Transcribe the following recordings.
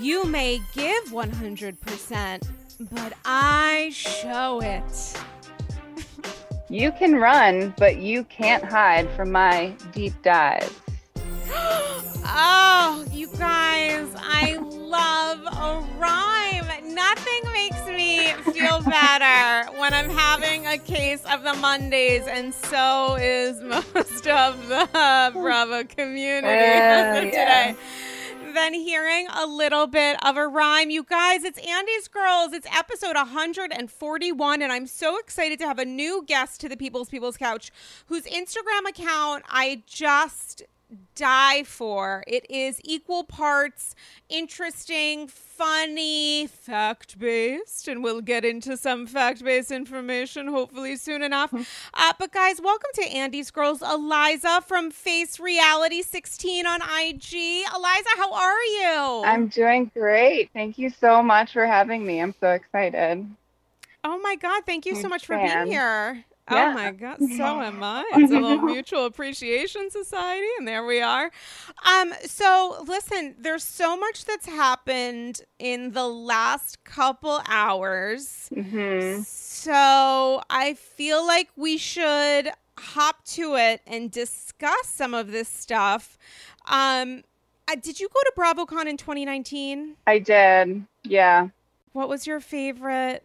You may give 100%, but I show it. You can run, but you can't hide from my deep dives. oh, you guys, I love a rhyme. Nothing makes me feel better when I'm having a case of the Mondays, and so is most of the Bravo community uh, today. Than hearing a little bit of a rhyme. You guys, it's Andy's Girls. It's episode 141, and I'm so excited to have a new guest to the People's People's Couch whose Instagram account I just die for. It is equal parts interesting, funny, fact based, and we'll get into some fact based information hopefully soon enough. Hmm. Uh, but guys, welcome to Andy's Girls. Eliza from Face Reality 16 on IG. Eliza, how are you? I'm doing great. Thank you so much for having me. I'm so excited. Oh my God, thank you so much for being here. Oh yeah. Oh my God, so am I. It's a little mutual appreciation society, and there we are. Um, so listen, there's so much that's happened in the last couple hours. Mm-hmm. So I feel like we should hop to it and discuss some of this stuff. Um, uh, did you go to BravoCon in 2019? I did. Yeah. What was your favorite?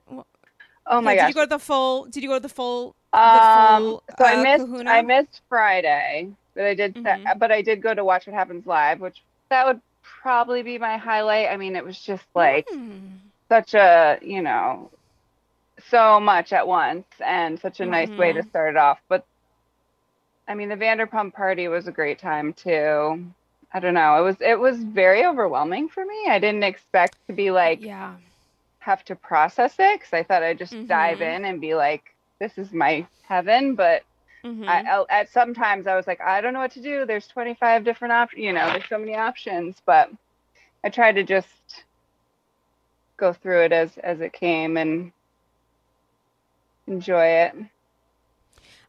Oh my yeah, gosh. Did you go to the full? Did you go to the full um, so uh, I missed kahuna? I missed Friday, but I did mm-hmm. but I did go to watch what happens live, which that would probably be my highlight. I mean, it was just like mm. such a you know so much at once and such a nice mm-hmm. way to mm-hmm. start it off. But I mean, the Vanderpump party was a great time too. I don't know. It was it was very overwhelming for me. I didn't expect to be like yeah have to process it because I thought I'd just mm-hmm. dive in and be like this is my heaven but mm-hmm. I, at sometimes i was like i don't know what to do there's 25 different options you know there's so many options but i tried to just go through it as as it came and enjoy it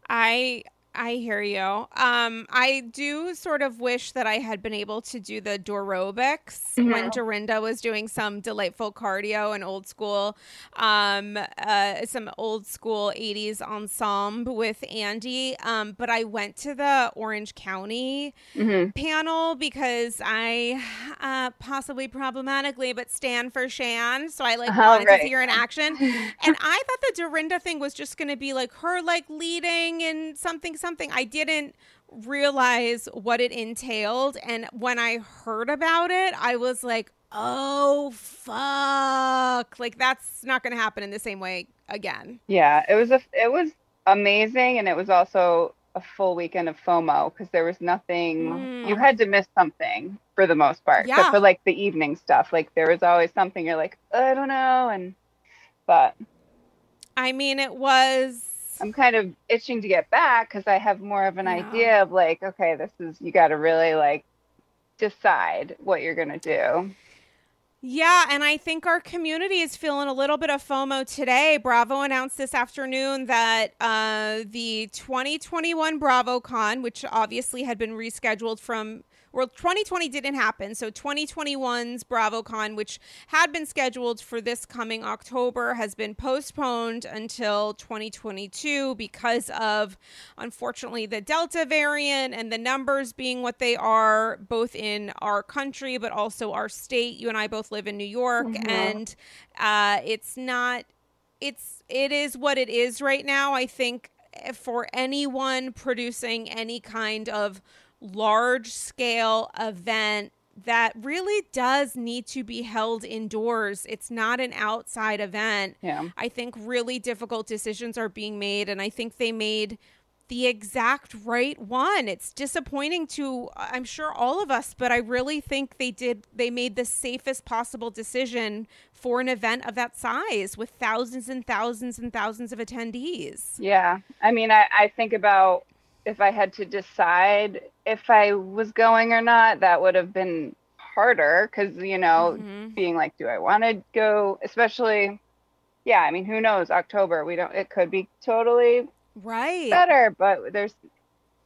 i I hear you. Um, I do sort of wish that I had been able to do the Dorobics mm-hmm. when Dorinda was doing some delightful cardio and old school, um, uh, some old school 80s ensemble with Andy. Um, but I went to the Orange County mm-hmm. panel because I, uh, possibly problematically, but stand for Shan. So I like oh, wanted right. to see her in action. and I thought the Dorinda thing was just going to be like her like leading and something something I didn't realize what it entailed. And when I heard about it, I was like, oh, fuck. Like, that's not going to happen in the same way again. Yeah, it was a, it was amazing. And it was also a full weekend of FOMO because there was nothing, mm. you had to miss something for the most part. Yeah. Except for like the evening stuff. Like, there was always something you're like, I don't know. And, but. I mean, it was I'm kind of itching to get back because I have more of an yeah. idea of like, okay, this is you got to really like decide what you're gonna do. Yeah, and I think our community is feeling a little bit of FOMO today. Bravo announced this afternoon that uh, the 2021 BravoCon, which obviously had been rescheduled from well, 2020 didn't happen. So 2021's BravoCon, which had been scheduled for this coming October, has been postponed until 2022 because of, unfortunately, the Delta variant and the numbers being what they are, both in our country, but also our state. You and I both live in New York, mm-hmm. and uh, it's not, it's, it is what it is right now. I think for anyone producing any kind of large scale event that really does need to be held indoors. It's not an outside event. Yeah. I think really difficult decisions are being made and I think they made the exact right one. It's disappointing to I'm sure all of us, but I really think they did they made the safest possible decision for an event of that size with thousands and thousands and thousands of attendees. Yeah. I mean, I, I think about if I had to decide if I was going or not, that would have been harder because, you know, mm-hmm. being like, do I want to go? Especially, yeah, I mean, who knows? October, we don't, it could be totally right better, but there's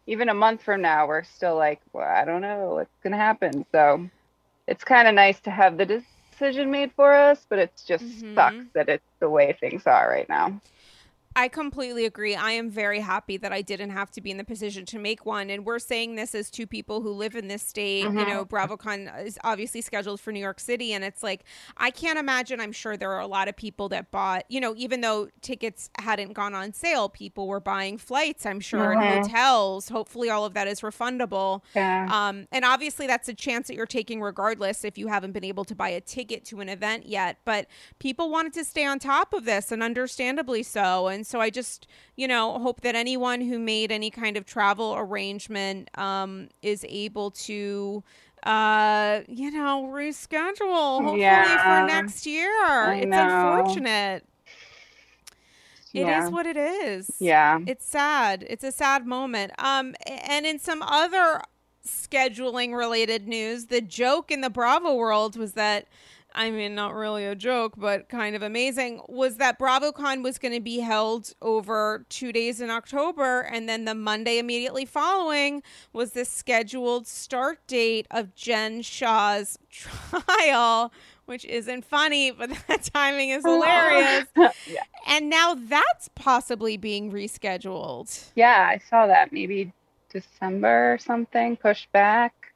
even a month from now, we're still like, well, I don't know what's going to happen. So it's kind of nice to have the decision made for us, but it just mm-hmm. sucks that it's the way things are right now. I completely agree. I am very happy that I didn't have to be in the position to make one. And we're saying this as two people who live in this state. Mm-hmm. You know, BravoCon is obviously scheduled for New York City. And it's like, I can't imagine. I'm sure there are a lot of people that bought, you know, even though tickets hadn't gone on sale, people were buying flights, I'm sure, mm-hmm. and hotels. Hopefully, all of that is refundable. Yeah. Um, and obviously, that's a chance that you're taking regardless if you haven't been able to buy a ticket to an event yet. But people wanted to stay on top of this, and understandably so. And so I just, you know, hope that anyone who made any kind of travel arrangement um, is able to uh you know reschedule hopefully yeah. for next year I it's know. unfortunate It yeah. is what it is yeah it's sad it's a sad moment um and in some other scheduling related news the joke in the bravo world was that I mean, not really a joke, but kind of amazing, was that BravoCon was going to be held over two days in October. And then the Monday immediately following was the scheduled start date of Jen Shah's trial, which isn't funny, but that timing is oh. hilarious. yeah. And now that's possibly being rescheduled. Yeah, I saw that. Maybe December or something, pushed back.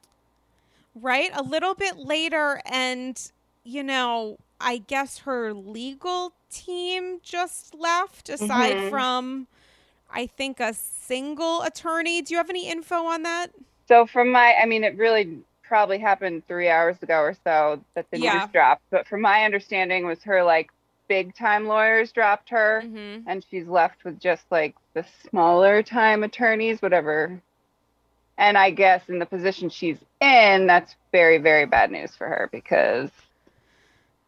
Right? A little bit later. And you know, I guess her legal team just left, aside mm-hmm. from, I think, a single attorney. Do you have any info on that? So, from my, I mean, it really probably happened three hours ago or so that the yeah. news dropped. But from my understanding, was her like big time lawyers dropped her, mm-hmm. and she's left with just like the smaller time attorneys, whatever. And I guess in the position she's in, that's very, very bad news for her because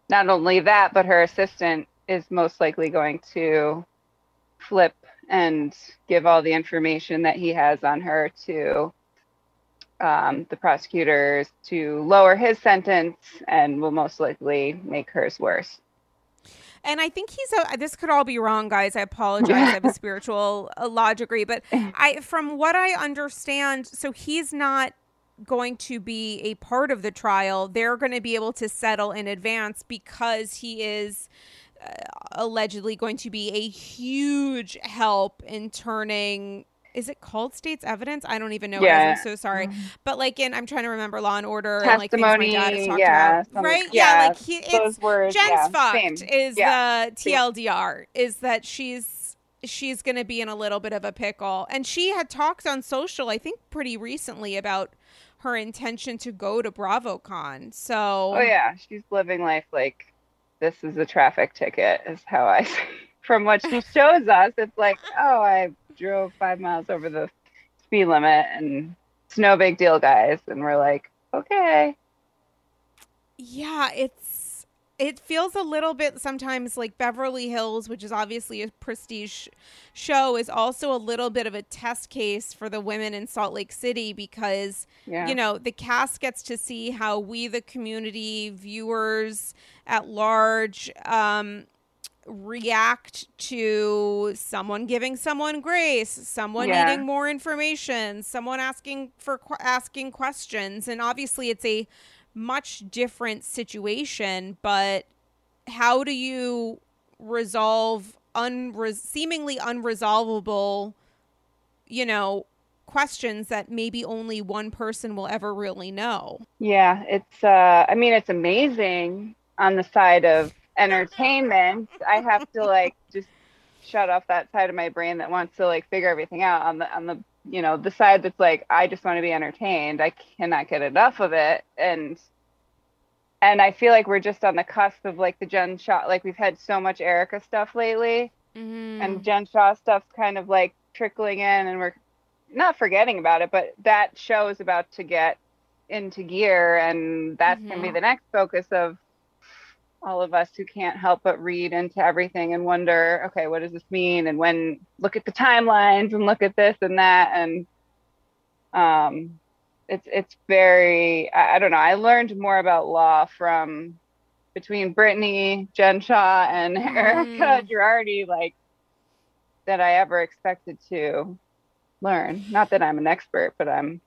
not only that, but her assistant is most likely going to flip and give all the information that he has on her to um, the prosecutors to lower his sentence and will most likely make hers worse. And I think he's a. This could all be wrong, guys. I apologize. I have a spiritual law degree, but I, from what I understand, so he's not going to be a part of the trial, they're going to be able to settle in advance because he is uh, allegedly going to be a huge help in turning is it called state's evidence? I don't even know. Yeah. I'm so sorry. Mm-hmm. But like in I'm trying to remember Law and Order Testimony, and like things my dad has talked yeah, about. Right? Yeah, yeah, like he it's words, Jen's yeah, fucked same. is the TLDR is that she's she's going to be in a little bit of a pickle. And she had talked on social, I think, pretty recently about her intention to go to BravoCon. So, oh yeah, she's living life like this is a traffic ticket, is how I from what she shows us. It's like, oh, I drove five miles over the speed limit, and it's no big deal, guys. And we're like, okay. Yeah, it's it feels a little bit sometimes like Beverly Hills, which is obviously a prestige show, is also a little bit of a test case for the women in Salt Lake City because, yeah. you know, the cast gets to see how we, the community, viewers at large, um, react to someone giving someone grace, someone yeah. needing more information, someone asking for asking questions, and obviously it's a much different situation, but how do you resolve seemingly unresolvable, you know, questions that maybe only one person will ever really know? Yeah, it's uh I mean it's amazing on the side of entertainment. I have to like just shut off that side of my brain that wants to like figure everything out on the on the you know the side that's like i just want to be entertained i cannot get enough of it and and i feel like we're just on the cusp of like the jen shah like we've had so much erika stuff lately mm-hmm. and jen shah stuff's kind of like trickling in and we're not forgetting about it but that show is about to get into gear and that's mm-hmm. going to be the next focus of all of us who can't help but read into everything and wonder, okay, what does this mean? And when look at the timelines and look at this and that, and um, it's it's very I, I don't know. I learned more about law from between Britney, Jen Shah, and mm. Erika Girardi, like that I ever expected to learn. Not that I'm an expert, but I'm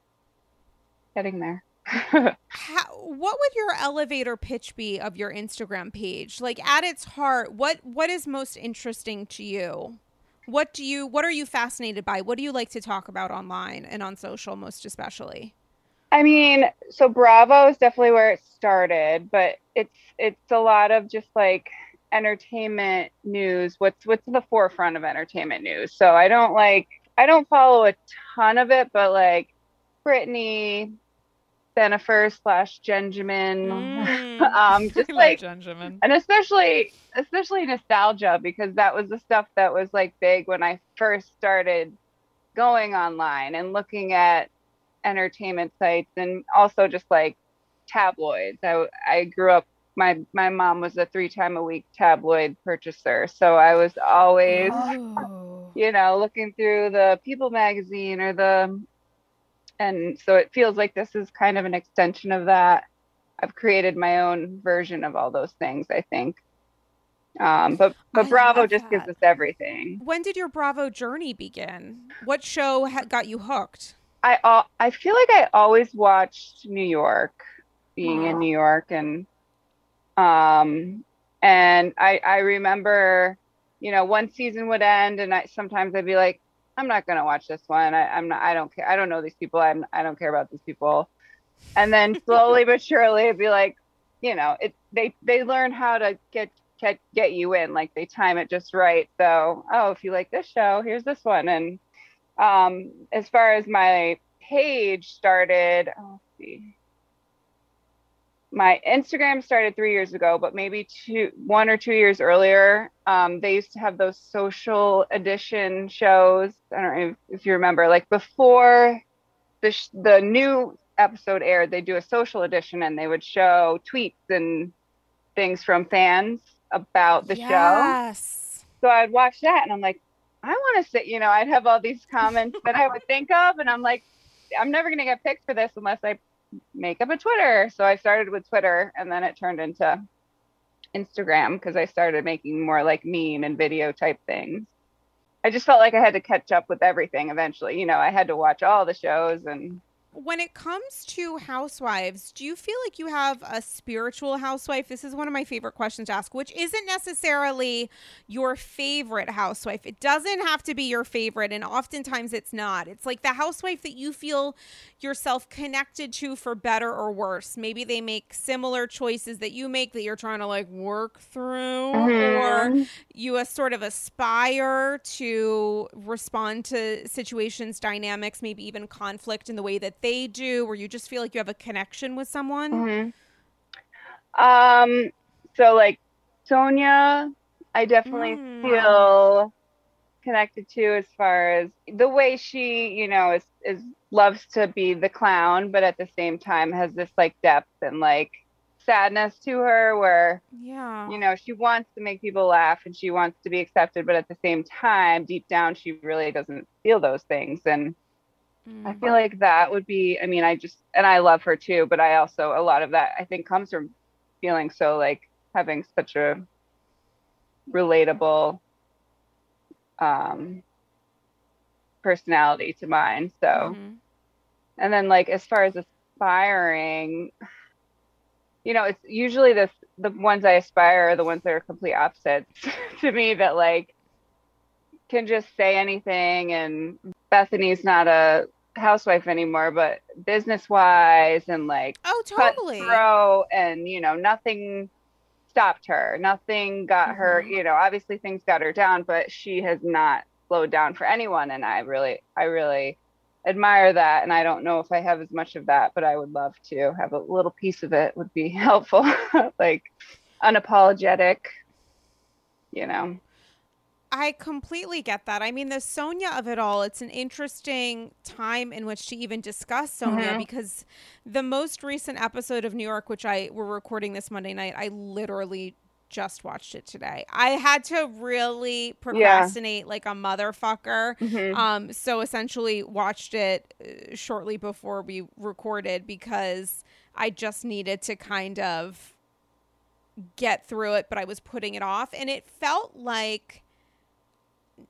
getting there. How, what would your elevator pitch be of your Instagram page? Like at its heart, what what is most interesting to you? What do you what are you fascinated by? What do you like to talk about online and on social most especially? I mean, so Bravo is definitely where it started, but it's it's a lot of just like entertainment news. What's what's in the forefront of entertainment news? So I don't like I don't follow a ton of it, but like Britney, Bennifer slash Benjamin. Mm. um, just like Benjamin. and especially especially nostalgia because that was the stuff that was like big when I first started going online and looking at entertainment sites and also just like tabloids. I I grew up my my mom was a three time a week tabloid purchaser, so I was always oh. you know looking through the People magazine or the and so it feels like this is kind of an extension of that. I've created my own version of all those things i think. Um, but but I bravo just that. gives us everything. When did your bravo journey begin? What show ha- got you hooked? I uh, i feel like i always watched new york being in new york and um and i i remember you know one season would end and i sometimes i'd be like I'm not gonna watch this one. I, I'm not. I don't care. I don't know these people. I'm. I don't care about these people. And then slowly but surely, it'd be like, you know, it. They they learn how to get get get you in. Like they time it just right. So, oh, if you like this show, here's this one. And um, as far as my page started, oh, let's see my Instagram started three years ago, but maybe two, one or two years earlier, um, they used to have those social edition shows. I don't know if, if you remember, like before the sh- the new episode aired, they'd do a social edition and they would show tweets and things from fans about the yes. show. So I'd watch that and I'm like, I want to sit, you know, I'd have all these comments that I would think of, and I'm like, I'm never gonna get picked for this unless I make up a Twitter. So I started with Twitter and then it turned into Instagram because I started making more like meme and video type things. I just felt like I had to catch up with everything eventually. You know, I had to watch all the shows and when it comes to housewives, do you feel like you have a spiritual housewife? This is one of my favorite questions to ask, which isn't necessarily your favorite housewife. It doesn't have to be your favorite, and oftentimes it's not. It's like the housewife that you feel yourself connected to for better or worse. Maybe they make similar choices that you make that you're trying to like work through, mm-hmm. or you a sort of aspire to respond to situations, dynamics, maybe even conflict in the way that they do, where you just feel like you have a connection with someone? Mm-hmm. Um, so like Sonja, I definitely mm. feel connected to as far as the way she, you know, is is loves to be the clown, but at the same time has this like depth and like sadness to her where yeah you know she wants to make people laugh and she wants to be accepted but at the same time deep down she really doesn't feel those things and. I feel like that would be i mean i just and i love her too but i also a lot of that i think comes from feeling so like having such a relatable um personality to mine so mm-hmm. and then like as far as aspiring you know, it's usually the the ones I aspire are the ones that are complete opposites to me that like can just say anything and Bethany's not a housewife anymore, but business wise and like oh totally throw and you know nothing stopped her, nothing got mm-hmm. her. You know, obviously things got her down, but she has not slowed down for anyone, and I really, I really admire that and i don't know if i have as much of that but i would love to have a little piece of it would be helpful like unapologetic you know I completely get that. I mean, the Sonja of it all, it's an interesting time in which to even discuss Sonja mm-hmm. because the most recent episode of New York, which I were recording this Monday night, I literally just watched it today. I had to really procrastinate yeah. like a motherfucker. Mm-hmm. Um, so essentially watched it uh, shortly before we recorded because I just needed to kind of get through it, but I was putting it off, and it felt like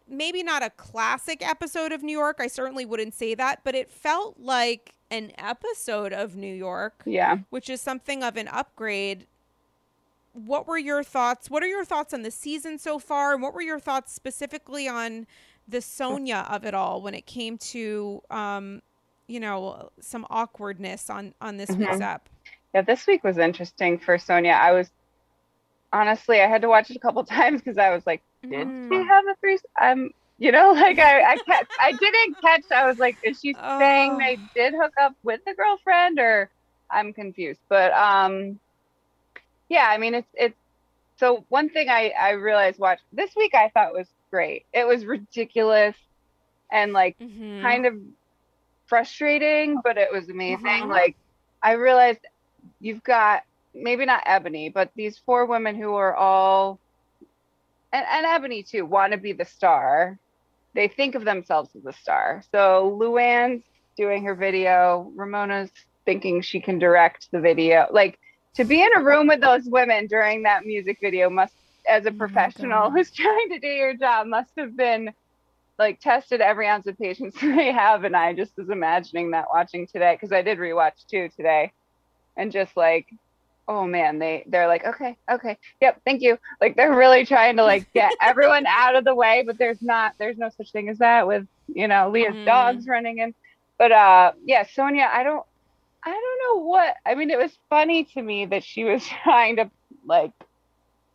maybe not a classic episode of New York. I certainly wouldn't say that, but it felt like an episode of New York. Yeah. Which is something of an upgrade what were your thoughts? What are your thoughts on the season so far? And what were your thoughts specifically on the Sonja of it all when it came to, um, you know, some awkwardness on on this mm-hmm. week's app? Yeah, this week was interesting for Sonja. I was honestly, I had to watch it a couple times because I was like, did mm. she have a threesome? I'm, you know, like I, I kept, I didn't catch. I was like, is she oh. saying they did hook up with the girlfriend, or I'm confused. But um, yeah, I mean it's it's so one thing I I realized watch this week I thought was great. It was ridiculous and like mm-hmm. kind of frustrating, but it was amazing. Mm-hmm. Like I realized you've got maybe not Ebony, but these four women who are all and, and Ebony too want to be the star. They think of themselves as a star. So Luann's doing her video, Ramona's thinking she can direct the video. Like to be in a room with those women during that music video must as a oh professional who's trying to do your job must have been like tested every ounce of patience they have and i just was imagining that watching today because i did rewatch too today and just like oh man they they're like okay okay yep thank you like they're really trying to like get everyone out of the way but there's not there's no such thing as that with you know leah's mm-hmm. dogs running in but uh yeah Sonja, i don't I don't know what. I mean, it was funny to me that she was trying to like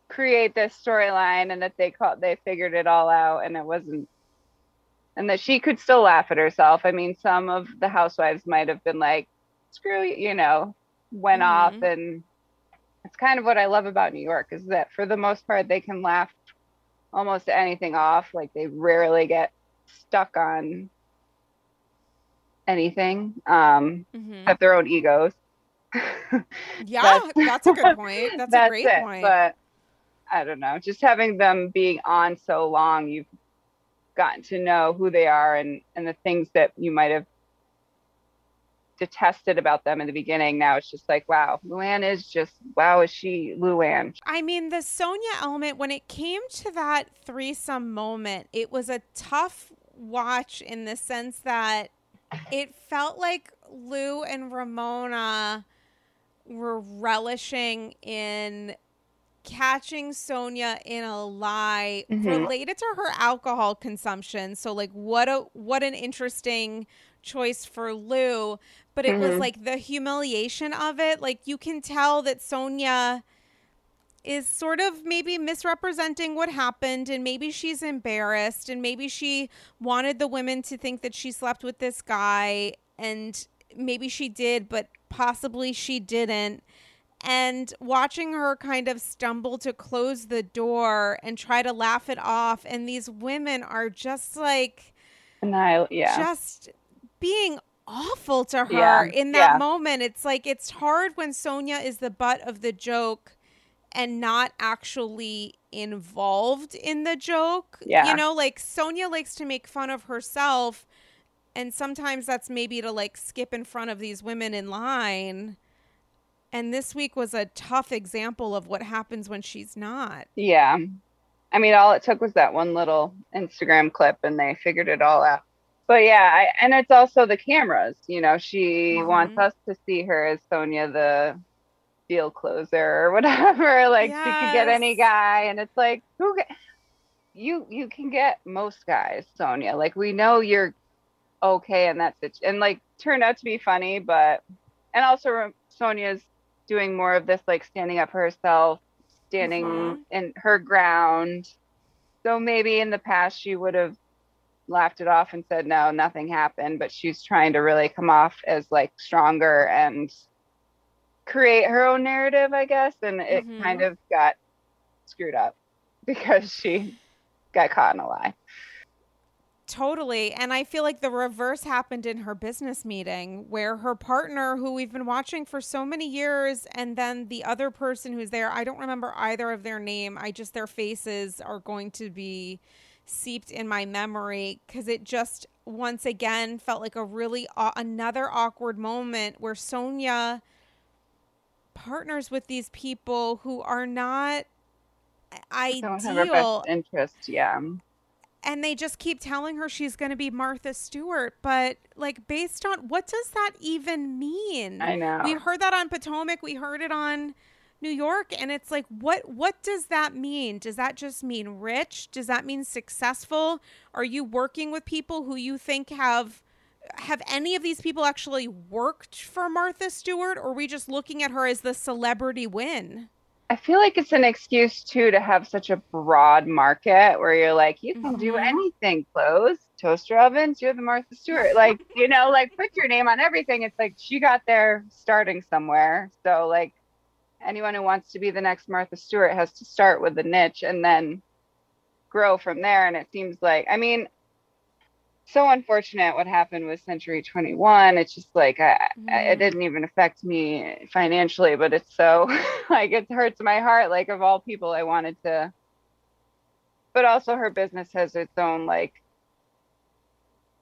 create this storyline and that they caught they figured it all out and it wasn't and that she could still laugh at herself. I mean, some of the housewives might have been like, "Screw you," you know, went mm-hmm. off and it's kind of what I love about New York is that for the most part they can laugh almost anything off. Like they rarely get stuck on anything um mm-hmm. at their own egos yeah that's, that's, a good point that's, that's a great it. point but i don't know just having them being on so long you've gotten to know who they are and and the things that you might have detested about them in the beginning now it's just like wow luann is just wow is she luann i mean the Sonja element when it came to that threesome moment it was a tough watch in the sense that it felt like Lou and Ramona were relishing in catching Sonja in a lie mm-hmm. related to her alcohol consumption. So like what a what an interesting choice for Lou, but it mm-hmm. was like the humiliation of it. Like you can tell that Sonja is sort of maybe misrepresenting what happened and maybe she's embarrassed and maybe she wanted the women to think that she slept with this guy and maybe she did but possibly she didn't and watching her kind of stumble to close the door and try to laugh it off and these women are just like I yeah just being awful to her yeah, in that yeah. moment it's like it's hard when Sonja is the butt of the joke and not actually involved in the joke yeah you know like Sonja likes to make fun of herself and sometimes that's maybe to like skip in front of these women in line and this week was a tough example of what happens when she's not. Yeah. I mean, all it took was that one little Instagram clip and they figured it all out. But yeah, I, and it's also the cameras. You know, she mm-hmm. wants us to see her as Sonja the deal closer or whatever. Like yes. she could get any guy, and it's like who get, you you can get most guys, Sonja. Like we know you're okay in that situation, and like turned out to be funny, but and also Sonja's doing more of this like standing up for herself, standing mm-hmm. in her ground. So maybe in the past she would have laughed it off and said no, nothing happened, but she's trying to really come off as like stronger and create her own narrative, I guess, and it mm-hmm. kind of got screwed up because she got caught in a lie. Totally. And I feel like the reverse happened in her business meeting where her partner, who we've been watching for so many years, and then the other person who's there, I don't remember either of their name. I just, their faces are going to be seeped in my memory because it just once again felt like a really, uh, another awkward moment where Sonja partners with these people who are not ideal. Don't have her best interest, yeah and they just keep telling her she's going to be Martha Stewart. But like, based on what does that even mean? I know we heard that on Potomac. We heard it on New York, and it's like, what what does that mean? Does that just mean rich? Does that mean successful? Are you working with people who you think have have any of these people actually worked for Martha Stewart, or are we just looking at her as the celebrity win? I feel like it's an excuse too to have such a broad market where you're like, you can mm-hmm. do anything, clothes, toaster ovens, you're the Martha Stewart. Like, you know, like put your name on everything. It's like she got there starting somewhere. So like anyone who wants to be the next Martha Stewart has to start with the niche and then grow from there. And it seems like I mean, so unfortunate what happened with Century 21. It's just like I, mm. I, it mm. didn't even affect me financially, but it's so like it hurts my heart. Like of all people, I wanted to, but also her business has its own like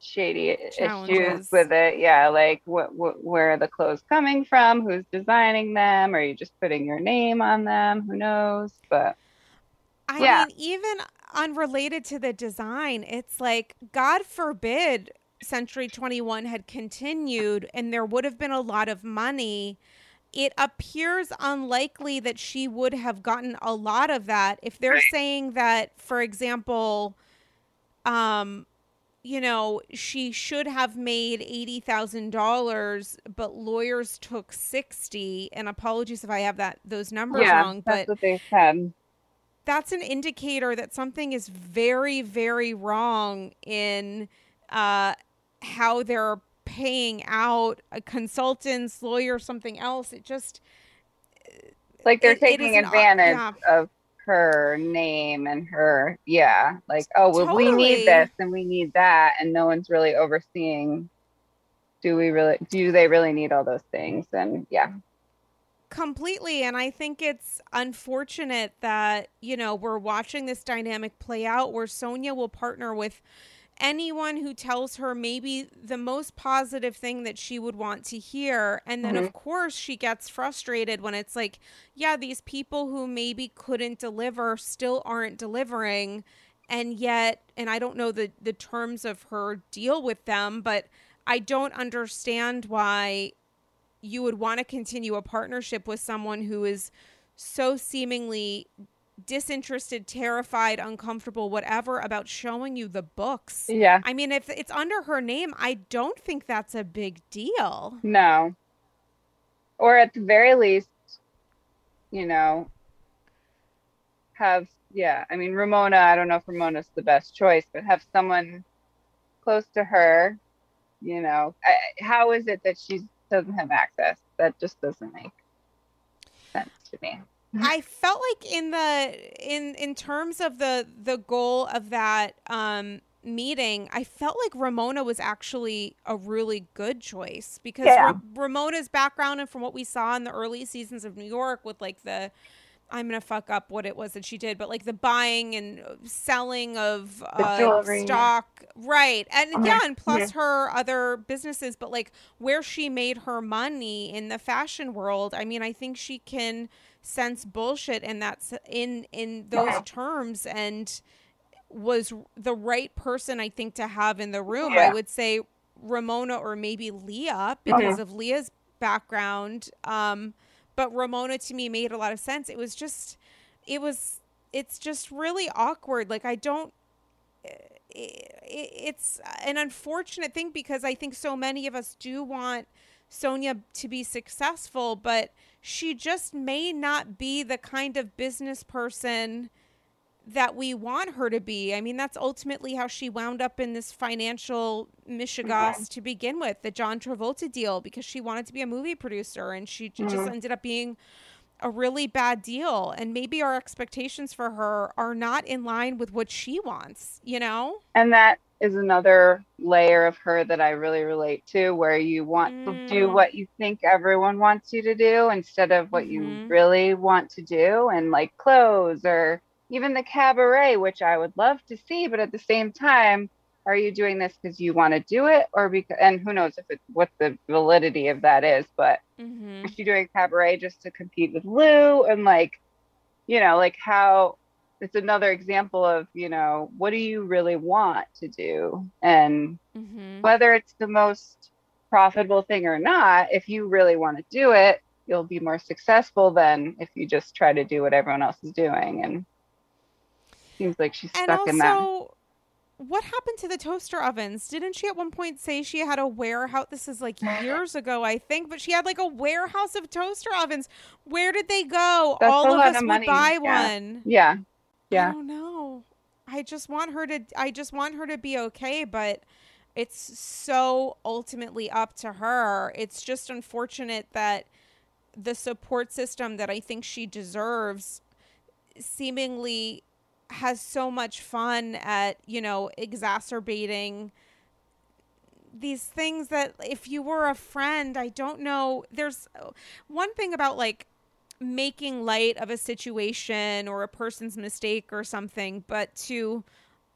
shady Challenges. issues with it. Yeah, like what, what, where are the clothes coming from? Who's designing them? Are you just putting your name on them? Who knows? But I yeah. mean, even unrelated to the design, it's like, God forbid Century 21 had continued and there would have been a lot of money. It appears unlikely that she would have gotten a lot of that. If they're right. saying that, for example, um, you know, she should have made eighty thousand dollars, but lawyers took sixty. And apologies if I have that those numbers yeah, wrong. That's but what they said that's an indicator that something is very, very wrong in uh, how they're paying out a consultants, lawyer something else. It just like they're it, taking it advantage yeah. of her name and her yeah like oh well totally. we need this and we need that and no one's really overseeing do we really do they really need all those things and yeah Completely. And I think it's unfortunate that, you know, we're watching this dynamic play out where sonja will partner with anyone who tells her maybe the most positive thing that she would want to hear. And then, mm-hmm. of course, she gets frustrated when it's like, yeah, these people who maybe couldn't deliver still aren't delivering. And yet, and I don't know the, the terms of her deal with them, but I don't understand why you would want to continue a partnership with someone who is so seemingly disinterested, terrified, uncomfortable, whatever about showing you the books. Yeah. I mean, if it's under her name, I don't think that's a big deal. No. Or at the very least, you know, have, yeah, I mean, Ramona, I don't know if Ramona's the best choice, but have someone close to her, you know, I, how is it that she doesn't have access? That just doesn't make sense to me. I felt like in the in in terms of the the goal of that um meeting, I felt like Ramona was actually a really good choice because yeah. Ra- Ramona's background and from what we saw in the early seasons of New York with like the I'm gonna fuck up what it was that she did, but like the buying and selling of uh, stock, right? And okay. yeah, and plus yeah. her other businesses, but like where she made her money in the fashion world. I mean, I think she can sense bullshit in that in in those yeah. terms and was the right person I think to have in the room. Yeah. I would say Ramona or maybe Leah because uh-huh. of Leah's background. Um, but Ramona to me made a lot of sense. It was just, it was, it's just really awkward. Like I don't. It's an unfortunate thing because I think so many of us do want Sonja to be successful, but she just may not be the kind of business person that we want her to be. I mean, that's ultimately how she wound up in this financial mishigas mm-hmm. to begin with, the John Travolta deal, because she wanted to be a movie producer and she mm-hmm. just ended up being a really bad deal. And maybe our expectations for her are not in line with what she wants, you know? And that is another layer of her that I really relate to, where you want mm. to do mm. what you think everyone wants you to do instead of what mm-hmm. you really want to do, and like clothes or even the cabaret, which I would love to see, but at the same time, are you doing this because you want to do it or because and who knows if it what the validity of that is but mm-hmm. is she doing cabaret just to compete with lou and like you know like how it's another example of you know what do you really want to do and mm-hmm. whether it's the most profitable thing or not if you really want to do it you'll be more successful than if you just try to do what everyone else is doing and seems like she's stuck also, in that what happened to the toaster ovens? Didn't she at one point say she had a warehouse? This is like years ago, I think, but she had like a warehouse of toaster ovens. Where did they go? That's All of us of would buy yeah. one. Yeah. Yeah. Oh, I don't know. I just want her to I just want her to be okay, but it's so ultimately up to her. It's just unfortunate that the support system that I think she deserves seemingly has so much fun at, you know, exacerbating these things that if you were a friend, I don't know. There's one thing about like making light of a situation or a person's mistake or something, but to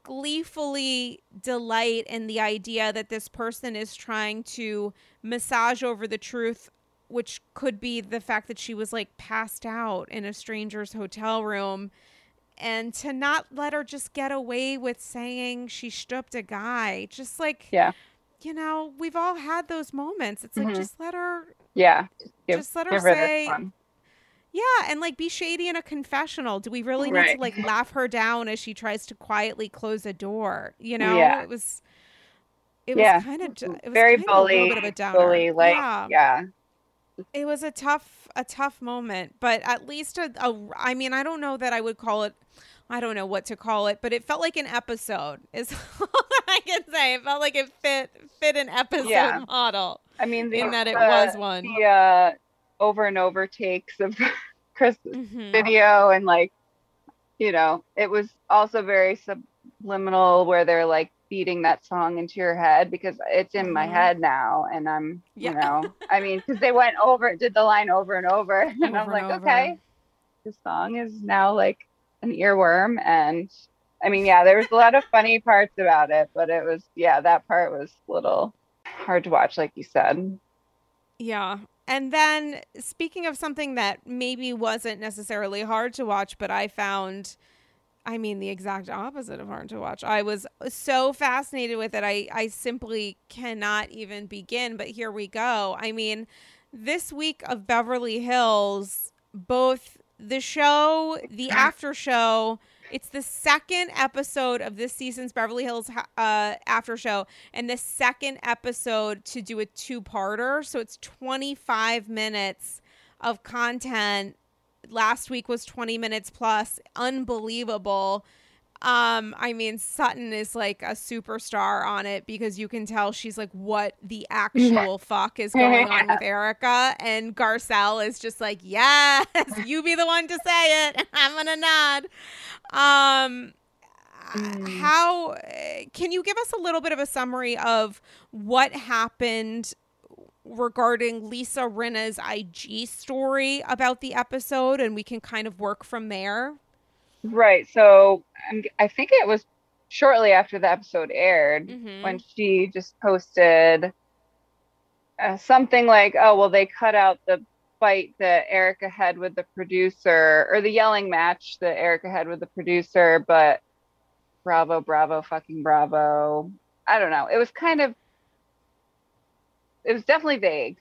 gleefully delight in the idea that this person is trying to massage over the truth which could be the fact that she was like passed out in a stranger's hotel room and to not let her just get away with saying she stooped a guy. Just like yeah. you know we've all had those moments. It's like mm-hmm. just let her yeah. Give, just let her say yeah, and like be shady in a confessional. Do we really need right. to like laugh her down as she tries to quietly close a door? You know, yeah. it was it yeah. was kind of it was very bully, of a little bit of a downer. bully, like yeah. yeah. It was a tough a tough moment, but at least a, a I mean, I don't know that I would call it I don't know what to call it, but it felt like an episode. Is all I can say. It felt like it fit fit an episode yeah. model. I mean, the, in that it uh, was one. The uh, over and over takes of Chris' mm-hmm. video and like, you know, it was also very subliminal where they're like feeding that song into your head because it's in mm-hmm. my head now and I'm, yeah. you know, I mean, because they went over, did the line over and over, and over I'm like, okay, this song is now like an earworm and I mean, yeah, there was a lot of funny parts about it, but it was, yeah, that part was a little hard to watch, like you said. Yeah. And then, speaking of something that maybe wasn't necessarily hard to watch, but I found I mean, the exact opposite of hard to watch. I was so fascinated with it. I, I simply cannot even begin, but here we go. I mean, this week of Beverly Hills, both the show, the after show, it's the second episode of this season's Beverly Hills uh, after show, and the second episode to do a two parter. So it's 25 minutes of content last week was 20 minutes plus. Unbelievable. Um, I mean, Sutton is like a superstar on it because you can tell she's like, what the actual fuck is going on with Erika? And Garcelle is just like, yes, you be the one to say it. I'm gonna nod. Um, mm. how can you give us a little bit of a summary of what happened regarding Lisa Rinna's IG story about the episode, and we can kind of work from there. Right. So I think it was shortly after the episode aired mm-hmm. when she just posted uh, something like, "Oh, well, they cut out the fight that Erika had with the producer, or the yelling match that Erika had with the producer, but." Bravo, bravo, fucking bravo. I don't know. It was kind of it was definitely vague.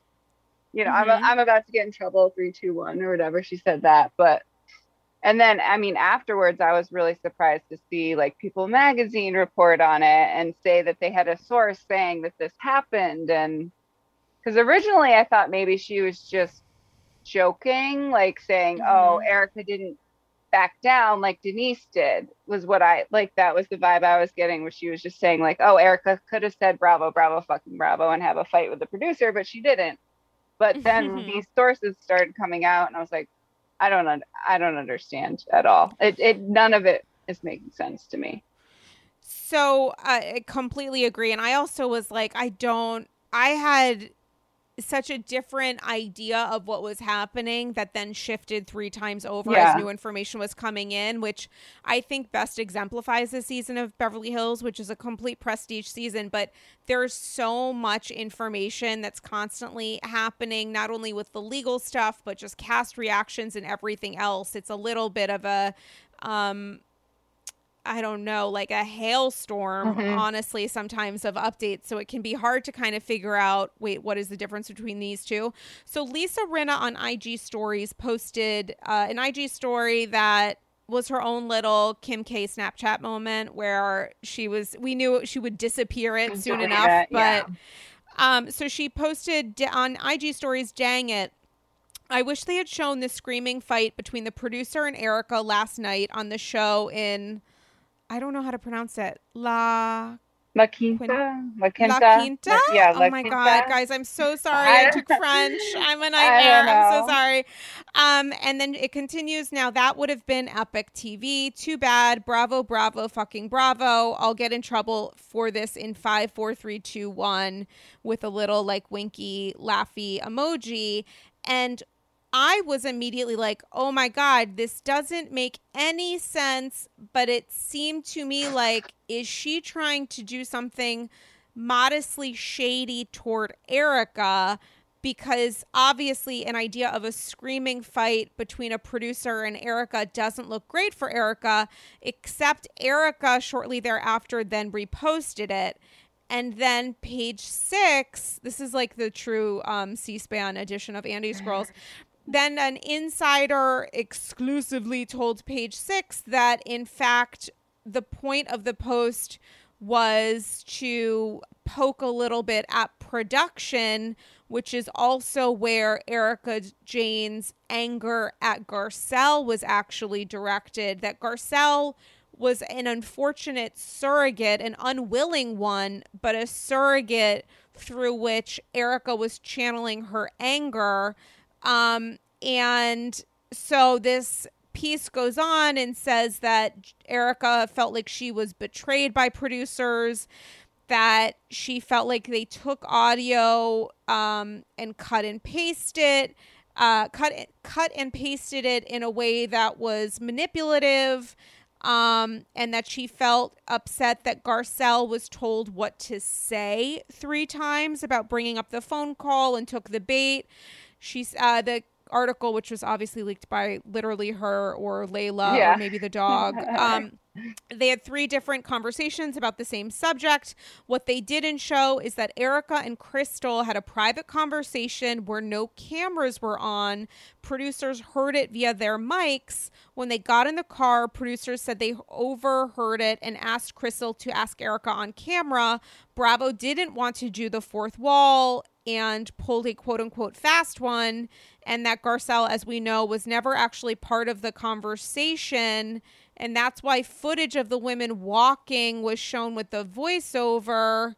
You know, mm-hmm. I'm I'm about to get in trouble, three, two, one, or whatever. She said that, but and then I mean afterwards, I was really surprised to see like People Magazine report on it and say that they had a source saying that this happened, and because originally I thought maybe she was just joking, like saying, oh, mm-hmm. "Oh, Erika didn't back down like Denise did was what I like that was the vibe I was getting where she was just saying like oh erika could have said bravo bravo fucking bravo and have a fight with the producer but she didn't but then these sources started coming out and I was like I don't un- I don't understand at all. It it none of it is making sense to me. So I completely agree and I also was like I don't I had such a different idea of what was happening that then shifted three times over yeah. as new information was coming in, which I think best exemplifies the season of Beverly Hills, which is a complete prestige season. But there's so much information that's constantly happening, not only with the legal stuff, but just cast reactions and everything else. It's a little bit of a um I don't know, like a hailstorm, mm-hmm. honestly, sometimes of updates. So it can be hard to kind of figure out, wait, what is the difference between these two? So Lisa Rinna on IG stories posted uh, an IG story that was her own little Kim K Snapchat moment where she was, we knew she would disappear it soon enough. It, but, yeah. um, so she posted on IG stories, dang it. I wish they had shown the screaming fight between the producer and Erika last night on the show in I don't know how to pronounce it. La La Quinta? La Quinta? La Quinta? Yeah, La oh my Quinta. God, guys, I'm so sorry. I, I took French. I'm a nightmare. I'm so sorry. Um, and then it continues. Now, that would have been Epic TV. Too bad. Bravo, bravo, fucking bravo. I'll get in trouble for this in five, four, three, two, one with a little like winky, laughy emoji. And I was immediately like, oh my God, this doesn't make any sense. But it seemed to me like, is she trying to do something modestly shady toward Erika? Because obviously, an idea of a screaming fight between a producer and Erika doesn't look great for Erika, except Erika shortly thereafter then reposted it. And then page six, this is like the true um, C SPAN edition of Andy's Girls. Then an insider exclusively told Page Six that, in fact, the point of the post was to poke a little bit at production, which is also where Erika Jayne's anger at Garcelle was actually directed. That Garcelle was an unfortunate surrogate, an unwilling one, but a surrogate through which Erika was channeling her anger um, and so this piece goes on and says that Erika felt like she was betrayed by producers, that she felt like they took audio um, and cut and pasted, uh, cut cut and pasted it in a way that was manipulative. Um, and that she felt upset that Garcelle was told what to say three times about bringing up the phone call and took the bait. She's uh, the article, which was obviously leaked by literally her or Layla yeah. or maybe the dog. Um, they had three different conversations about the same subject. What they didn't show is that Erika and Crystal had a private conversation where no cameras were on. Producers heard it via their mics. When they got in the car, producers said they overheard it and asked Crystal to ask Erika on camera. Bravo didn't want to do the fourth wall and pulled a quote unquote fast one, and that Garcelle, as we know, was never actually part of the conversation. And that's why footage of the women walking was shown with the voiceover.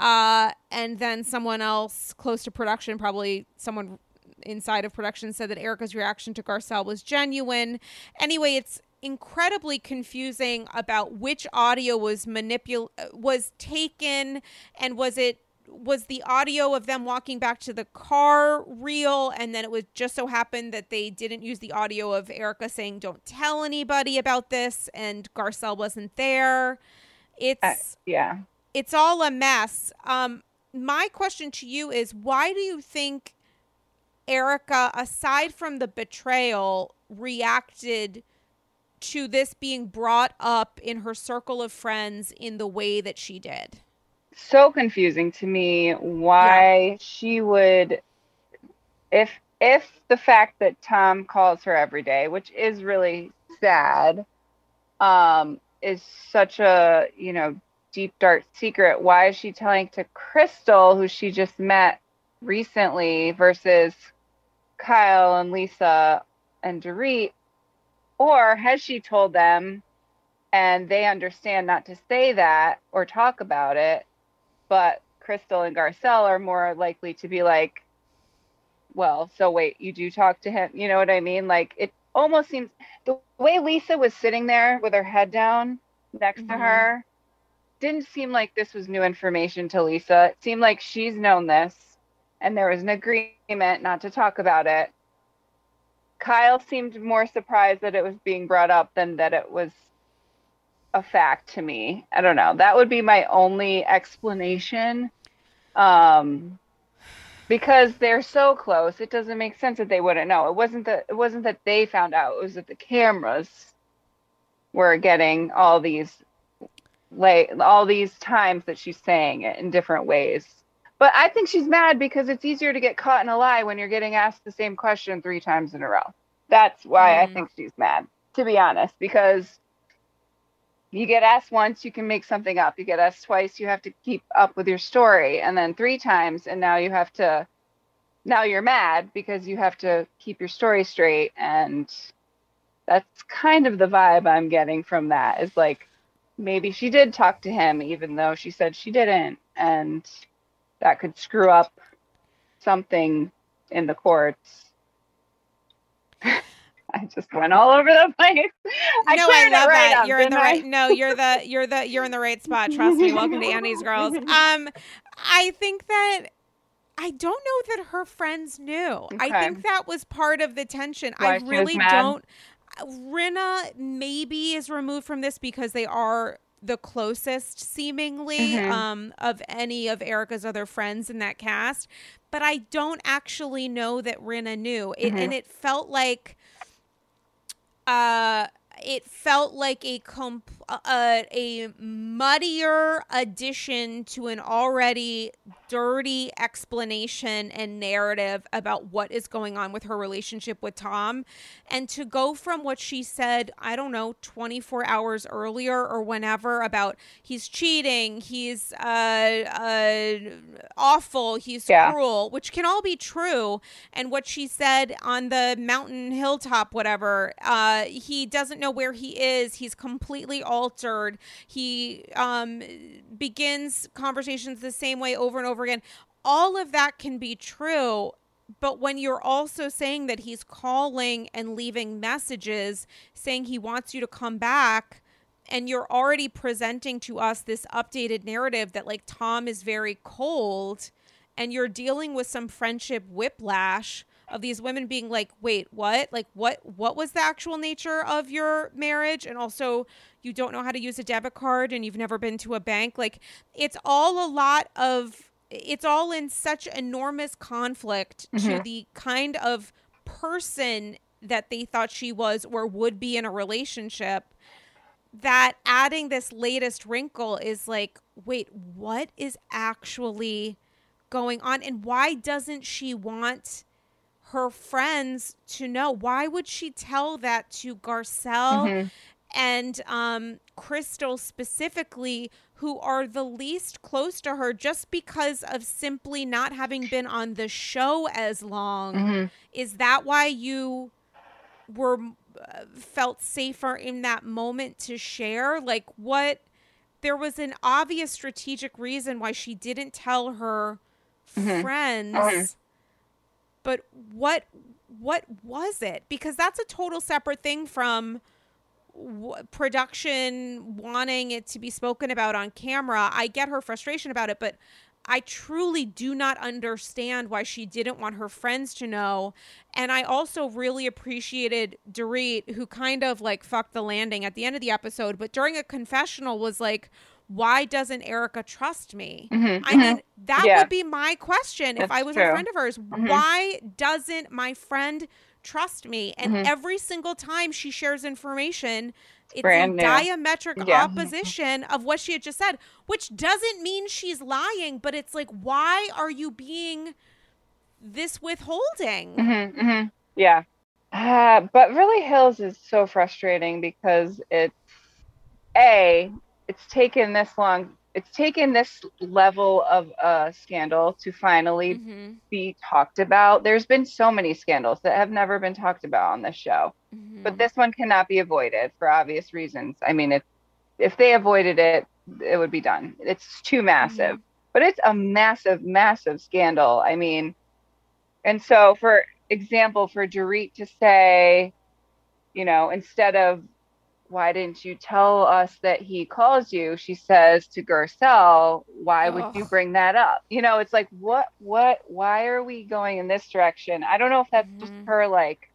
Uh, and then someone else close to production, probably someone inside of production, said that Erika's reaction to Garcelle was genuine. Anyway, it's incredibly confusing about which audio was manipul was taken and was it was the audio of them walking back to the car real and then it was just so happened that they didn't use the audio of Erika saying don't tell anybody about this and Garcelle wasn't there. It's uh, yeah. it's all a mess. Um my question to you is why do you think Erika aside from the betrayal reacted to this being brought up in her circle of friends in the way that she did so confusing to me why yeah. she would if if the fact that Tom calls her every day, which is really sad, um, is such a, you know, deep dark secret, why is she telling to Crystal, who she just met recently, versus Kyle and Lisa and Dorit? Or has she told them and they understand not to say that or talk about it? But Crystal and Garcelle are more likely to be like, well, so wait, you do talk to him. You know what I mean? Like it almost seems the way Lisa was sitting there with her head down next mm-hmm. to her didn't seem like this was new information to Lisa. It seemed like she's known this and there was an agreement not to talk about it. Kyle seemed more surprised that it was being brought up than that it was a fact to me. I don't know. That would be my only explanation. Um, because they're so close, it doesn't make sense that they wouldn't know. It wasn't that it wasn't that they found out. It was that the cameras were getting all these like all these times that she's saying it in different ways. But I think she's mad because it's easier to get caught in a lie when you're getting asked the same question three times in a row. That's why mm. I think she's mad, to be honest, because you get asked once, you can make something up. You get asked twice, you have to keep up with your story. And then three times, and now you have to, now you're mad because you have to keep your story straight. And that's kind of the vibe I'm getting from that is like, maybe she did talk to him, even though she said she didn't. And that could screw up something in the courts. I just went all over the place. I no, I love right that. Up, you're in the I? right. No, you're the you're the you're in the right spot. Trust me. Welcome to Andy's Girls. Um, I think that I don't know that her friends knew. Okay. I think that was part of the tension. Why I really don't. Rinna maybe is removed from this because they are the closest seemingly mm-hmm. um, of any of Erika's other friends in that cast. But I don't actually know that Rinna knew. It, mm-hmm. And it felt like uh it felt like a comp- uh, a muddier addition to an already dirty explanation and narrative about what is going on with her relationship with Tom and to go from what she said I don't know 24 hours earlier or whenever about he's cheating he's uh, uh awful he's yeah. cruel which can all be true and what she said on the mountain hilltop whatever uh he doesn't know where he is. He's completely altered. He um, begins conversations the same way over and over again. All of that can be true. But when you're also saying that he's calling and leaving messages saying he wants you to come back, and you're already presenting to us this updated narrative that like Tom is very cold and you're dealing with some friendship whiplash of these women being like, "Wait, what? Like what what was the actual nature of your marriage?" And also, you don't know how to use a debit card and you've never been to a bank. Like it's all a lot of it's all in such enormous conflict mm-hmm. to the kind of person that they thought she was or would be in a relationship that adding this latest wrinkle is like wait what is actually going on and why doesn't she want her friends to know why would she tell that to garcelle mm-hmm. and um, crystal specifically who are the least close to her just because of simply not having been on the show as long mm-hmm. is that why you were uh, felt safer in that moment to share like what there was an obvious strategic reason why she didn't tell her mm-hmm. friends mm-hmm. But what what was it because that's a total separate thing from w- production wanting it to be spoken about on camera i get her frustration about it but I truly do not understand why she didn't want her friends to know. And I also really appreciated Dorit, who kind of like fucked the landing at the end of the episode, but during a confessional was like, why doesn't Erika trust me? Mm-hmm, I mm-hmm. mean, that yeah. would be my question That's if I was true. a friend of hers. Mm-hmm. Why doesn't my friend trust me? And mm-hmm. every single time she shares information, it's Brand in new. diametric yeah. opposition of what she had just said, which doesn't mean she's lying, but it's like, why are you being this withholding? Mm-hmm, mm-hmm. Yeah. Uh, but really, Hills is so frustrating because it's a it's taken this long it's taken this level of uh, scandal to finally mm-hmm. be talked about. There's been so many scandals that have never been talked about on this show, mm-hmm. but this one cannot be avoided for obvious reasons. I mean, if if they avoided it, it would be done. It's too massive, mm-hmm. but it's a massive, massive scandal. I mean, and so for example, for Dorit to say, you know, instead of why didn't you tell us that he calls you? She says to Garcelle, why would you bring that up? You know, it's like, what, what, why are we going in this direction? I don't know if that's mm-hmm. just her like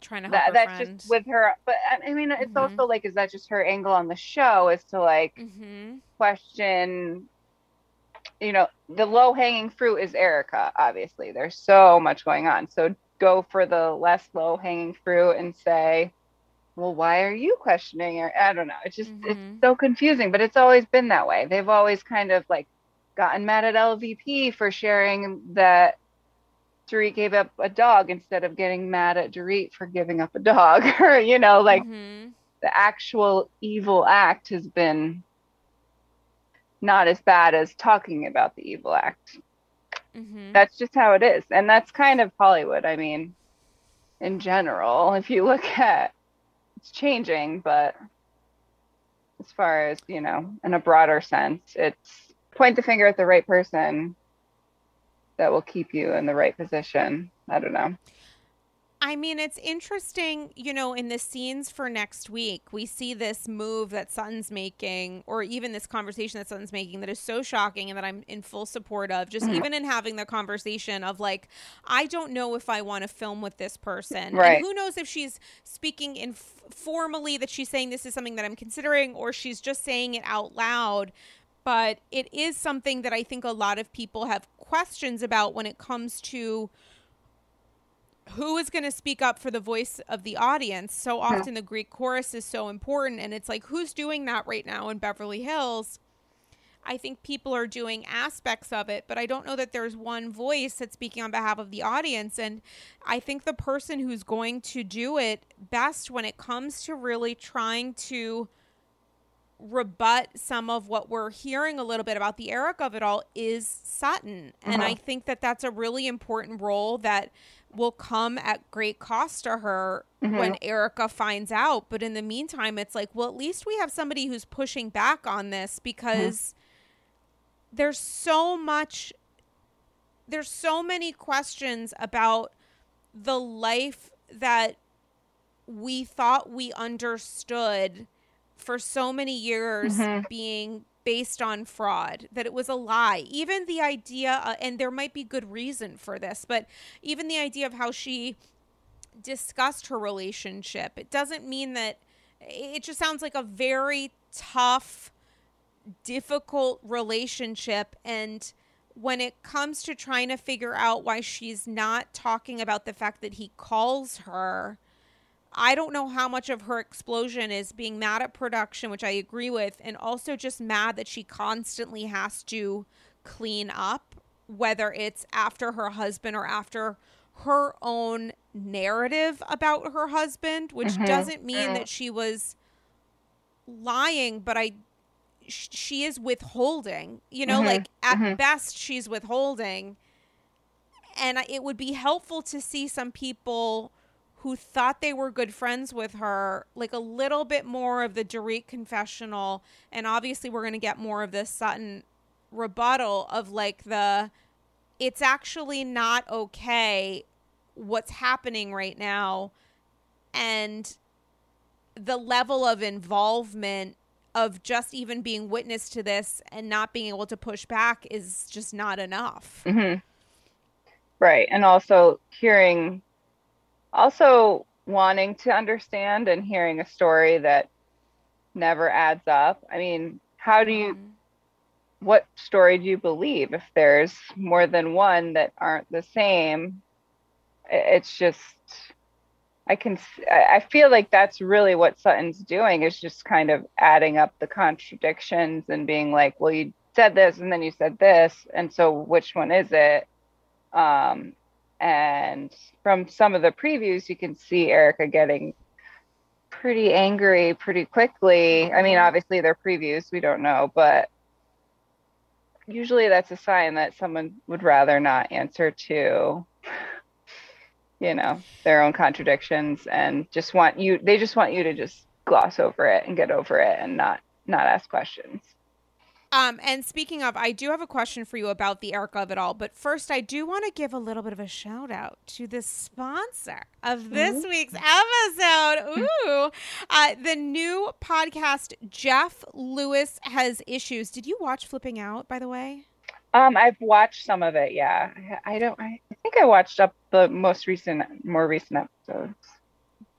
trying to help that, that's friend. just with her, but I mean, it's mm-hmm. also like, is that just her angle on the show is to like mm-hmm. question, you know, the low hanging fruit is erika obviously. There's so much going on. So go for the less low hanging fruit and say, well, why are you questioning her? I don't know. It's just mm-hmm. it's so confusing, but it's always been that way. They've always kind of like gotten mad at LVP for sharing that Dorit gave up a dog instead of getting mad at Dorit for giving up a dog. or, you know, like mm-hmm. the actual evil act has been not as bad as talking about the evil act. Mm-hmm. That's just how it is. And that's kind of Hollywood. I mean, in general, if you look at it's changing, but as far as, you know, in a broader sense, it's point the finger at the right person that will keep you in the right position. I don't know. I mean, it's interesting, you know, in the scenes for next week, we see this move that Sutton's making, or even this conversation that Sutton's making that is so shocking and that I'm in full support of. Just mm-hmm. even in having the conversation of like, I don't know if I want to film with this person. Right. And who knows if she's speaking informally that she's saying this is something that I'm considering, or she's just saying it out loud but it is something that I think a lot of people have questions about when it comes to who is going to speak up for the voice of the audience? So often the Greek chorus is so important, and it's like, who's doing that right now in Beverly Hills? I think people are doing aspects of it, but I don't know that there's one voice that's speaking on behalf of the audience. And I think the person who's going to do it best when it comes to really trying to rebut some of what we're hearing a little bit about the Eric of it all is Sutton. Uh-huh. And I think that that's a really important role that will come at great cost to her mm-hmm. when Erika finds out. But in the meantime, it's like, well, at least we have somebody who's pushing back on this because mm-hmm. there's so much, there's so many questions about the life that we thought we understood for so many years mm-hmm. being based on fraud, that it was a lie. Even the idea, uh, and there might be good reason for this, but even the idea of how she discussed her relationship, it doesn't mean that it just sounds like a very tough, difficult relationship. And when it comes to trying to figure out why she's not talking about the fact that he calls her, I don't know how much of her explosion is being mad at production, which I agree with, and also just mad that she constantly has to clean up, whether it's after her husband or after her own narrative about her husband, which mm-hmm. doesn't mean mm-hmm. that she was lying, but I she is withholding. You know, mm-hmm. like at mm-hmm. best she's withholding. And it would be helpful to see some people who thought they were good friends with her, like a little bit more of the Dorit confessional. And obviously, we're going to get more of this Sutton rebuttal of like the it's actually not okay what's happening right now and the level of involvement of just even being witness to this and not being able to push back is just not enough. Mm-hmm. Right. And also hearing, also wanting to understand and hearing a story that never adds up. I mean, how do you, mm-hmm. what story do you believe if there's more than one that aren't the same? It's just, I can I feel like that's really what Sutton's doing is just kind of adding up the contradictions and being like, well, you said this and then you said this, and so which one is it? Um, and from some of the previews, you can see Erika getting pretty angry pretty quickly. I mean, obviously they're previews, we don't know, but usually that's a sign that someone would rather not answer to you know their own contradictions and just want you they just want you to just gloss over it and get over it and not not ask questions um, and speaking of, I do have a question for you about the Erika of it all. But first, I do want to give a little bit of a shout out to the sponsor of this Ooh. week's episode. Ooh, uh, the new podcast, Jeff Lewis Has Issues. Did you watch Flipping Out, by the way? Um, I've watched some of it. Yeah, I, I don't. I think I watched up the most recent, more recent episodes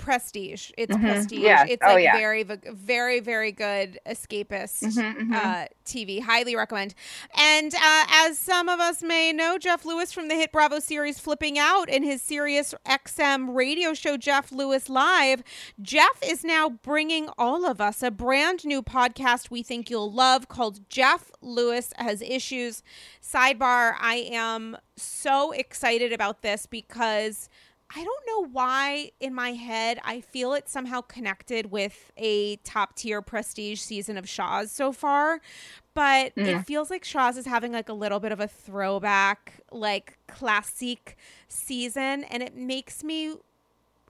prestige. It's mm-hmm. prestige. Yeah. It's oh, like yeah. very, very, very good escapist mm-hmm, mm-hmm. Uh, TV. Highly recommend. And uh, as some of us may know, Jeff Lewis from the hit Bravo series Flipping Out in his Sirius XM radio show Jeff Lewis Live, Jeff is now bringing all of us a brand new podcast we think you'll love called Jeff Lewis Has Issues. Sidebar, I am so excited about this because – I don't know why in my head I feel it somehow connected with a top tier prestige season of Shaw's so far, but mm. it feels like Shaw's is having like a little bit of a throwback, like classic season, and it makes me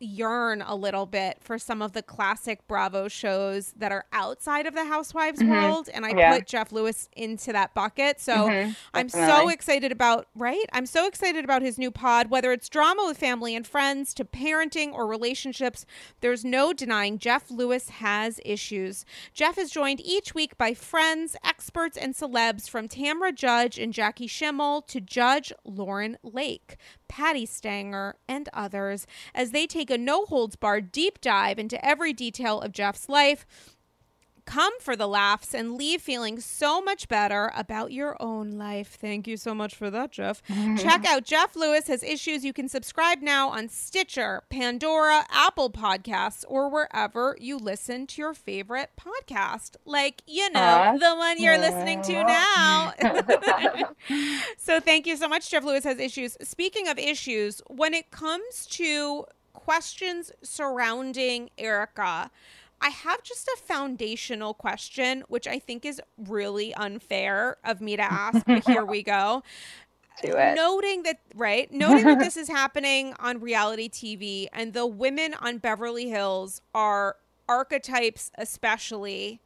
yearn a little bit for some of the classic Bravo shows that are outside of the Housewives mm-hmm. world. And I yeah. put Jeff Lewis into that bucket. So mm-hmm. I'm so excited about, right? I'm so excited about his new pod, whether it's drama with family and friends to parenting or relationships. There's no denying Jeff Lewis has issues. Jeff is joined each week by friends, experts, and celebs from Tamra Judge and Jackie Schimmel to Judge Lauren Lake. Patti Stanger, and others as they take a no holds barred deep dive into every detail of Jeff's life come for the laughs and leave feeling so much better about your own life. Thank you so much for that, Jeff. Check out Jeff Lewis has issues. You can subscribe now on Stitcher, Pandora, Apple Podcasts, or wherever you listen to your favorite podcast. Like, you know, uh, the one you're listening to now. so thank you so much, Jeff Lewis has issues. Speaking of issues, when it comes to questions surrounding Erika, I have just a foundational question, which I think is really unfair of me to ask, but here we go. Noting that, right, noting that this is happening on reality TV and the women on Beverly Hills are archetypes, especially.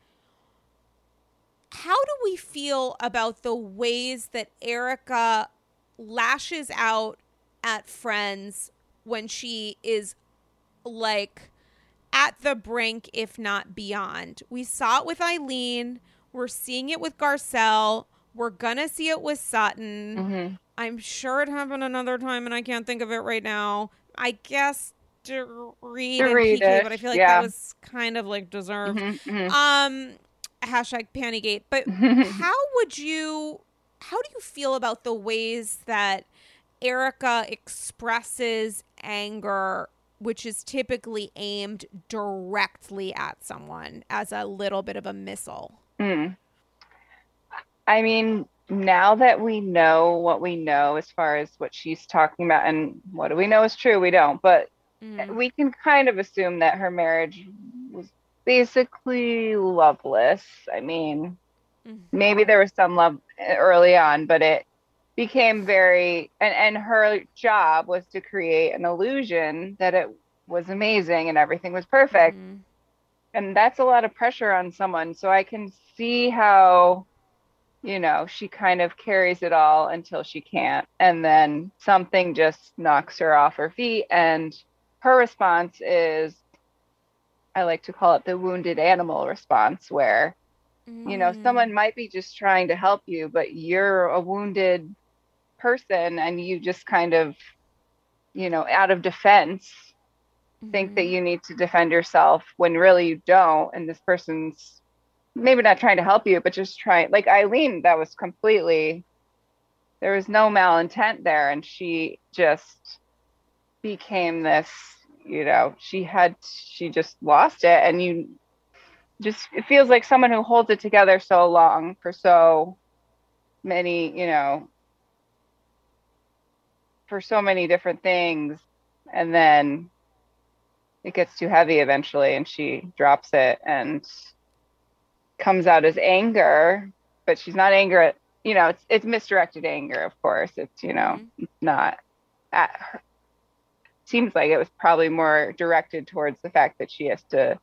How do we feel about the ways that Erika lashes out at friends when she is like at the brink, if not beyond. We saw it with Eileen. We're seeing it with Garcelle. We're gonna see it with Sutton. Mm-hmm. I'm sure it happened another time, and I can't think of it right now. I guess Dorit, Dorit PK, but I feel like yeah. that was kind of like deserved. Mm-hmm, mm-hmm. Um, hashtag Pantygate. But how would you how do you feel about the ways that Erika expresses anger which is typically aimed directly at someone as a little bit of a missile? Mm. I mean, now that we know what we know as far as what she's talking about and what do we know is true, we don't, but mm. we can kind of assume that her marriage was basically loveless. I mean, mm. maybe there was some love early on, but it became very and and her job was to create an illusion that it was amazing and everything was perfect. Mm. And that's a lot of pressure on someone. So I can see how you know, she kind of carries it all until she can't. And then something just knocks her off her feet. And her response is, I like to call it the wounded animal response, where, you know, someone mm. might be just trying to help you, but you're a wounded person and you just kind of, you know, out of defense, mm-hmm. think that mm-hmm. you need to defend yourself when really you don't. And this person's maybe not trying to help you, but just trying like Eileen, that was completely there was no malintent there and she just became this, you know, she had she just lost it and you just it feels like someone who holds it together so long for so many, you know, for so many different things and then it gets too heavy eventually and she drops it and comes out as anger, but she's not anger at you know it's it's misdirected anger. Of course, it's you know mm-hmm. not at her. Seems like it was probably more directed towards the fact that she has to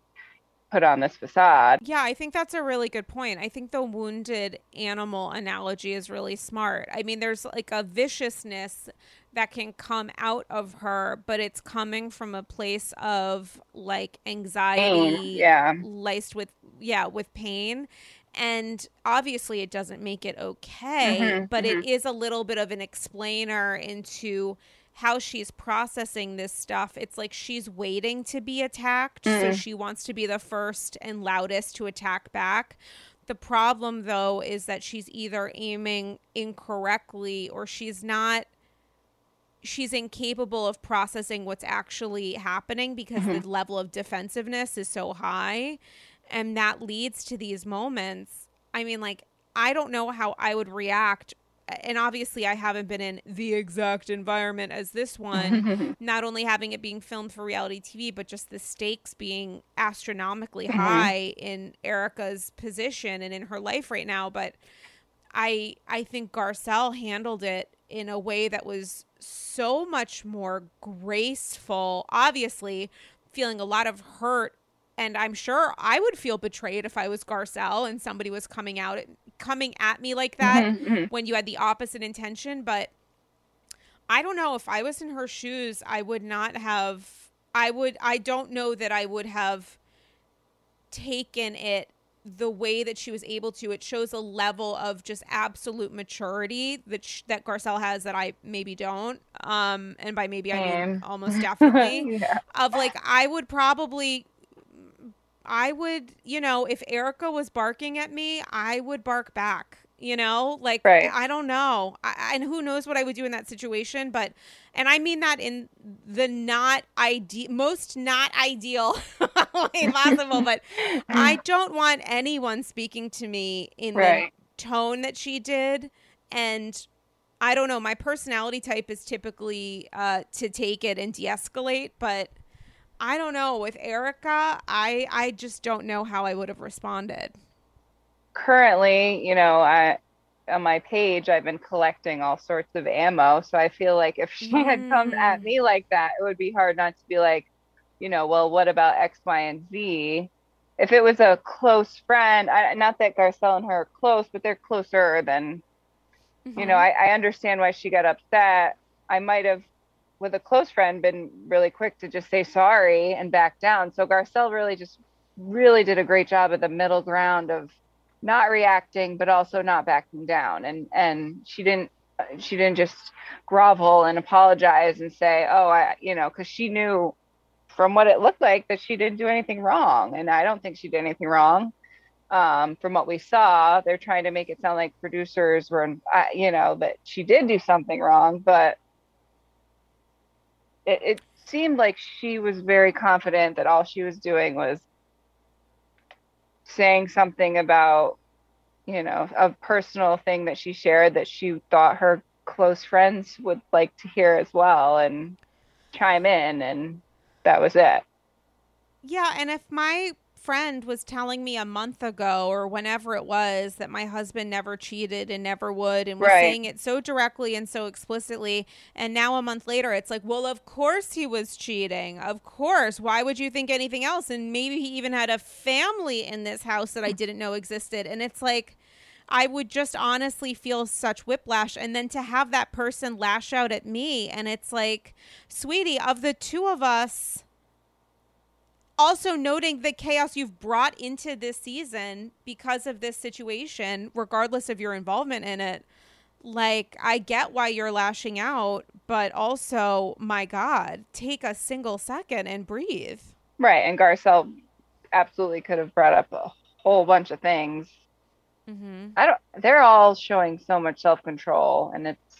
put on this facade. Yeah, I think that's a really good point. I think the wounded animal analogy is really smart. I mean, there's like a viciousness that can come out of her, but it's coming from a place of like anxiety, pain. yeah, laced with yeah, with pain. And obviously, it doesn't make it okay, mm-hmm, but mm-hmm. It is a little bit of an explainer into how she's processing this stuff. It's like she's waiting to be attacked. Mm. So she wants to be the first and loudest to attack back. The problem, though, is that she's either aiming incorrectly or she's not she's incapable of processing what's actually happening because mm-hmm. the level of defensiveness is so high and that leads to these moments i mean like i don't know how i would react and obviously I haven't been in the exact environment as this one, not only having it being filmed for reality TV, but just the stakes being astronomically mm-hmm. high in erika's position and in her life right now. But I I think Garcelle handled it in a way that was so much more graceful. Obviously, feeling a lot of hurt and I'm sure I would feel betrayed if I was Garcelle and somebody was coming out coming at me like that mm-hmm, mm-hmm. when you had the opposite intention, but I don't know if I was in her shoes, I would not have I would I don't know that I would have taken it the way that she was able to it shows a level of just absolute maturity that sh- that Garcelle has that I maybe don't um and by maybe I mean almost definitely yeah. of like I would probably I would, you know, if Erika was barking at me, I would bark back. You know, like right. I don't know, I, and who knows what I would do in that situation. But, and I mean that in the not ideal, most not ideal way possible. but I don't want anyone speaking to me in right. the tone that she did, and I don't know. My personality type is typically uh, to take it and de-escalate, but I don't know with erika I I just don't know how I would have responded. Currently, you know, I on my page I've been collecting all sorts of ammo, so I feel like if she mm. had come at mm. me like that, it would be hard not to be like, you know, well, what about X, Y, and Z? If it was a close friend, I, not that Garcelle and her are close, but they're closer than, mm-hmm. you know, mm-hmm. I, I understand why she got upset. I might have with a close friend been really quick to just say sorry and back down. So Garcelle really just really did a great job at the middle ground of not reacting but also not backing down. And and she didn't she didn't just grovel and apologize and say oh i you know because she knew from what it looked like that she didn't do anything wrong. And i don't think she did anything wrong. Um, from what we saw, they're trying to make it sound like producers were, uh, you know, that she did do something wrong, but it, it seemed like she was very confident that all she was doing was saying something about, you know, a personal thing that she shared that she thought her close friends would like to hear as well and chime in, and that was it. Yeah, and if my friend was telling me a month ago or whenever it was that my husband never cheated and never would and was right. saying it so directly and so explicitly. And now a month later it's like well of course he was cheating. Of course. Why would you think anything else? And maybe he even had a family in this house that I didn't know existed. And it's like I would just honestly feel such whiplash. And then to have that person lash out at me, and it's like, sweetie, of the two of us, also noting the chaos you've brought into this season because of this situation, regardless of your involvement in it. Like, I get why you're lashing out, but also, my God, take a single second and breathe. Right. And Garcelle absolutely could have brought up a whole bunch of things. Mm-hmm. I don't, they're all showing so much self control, and it's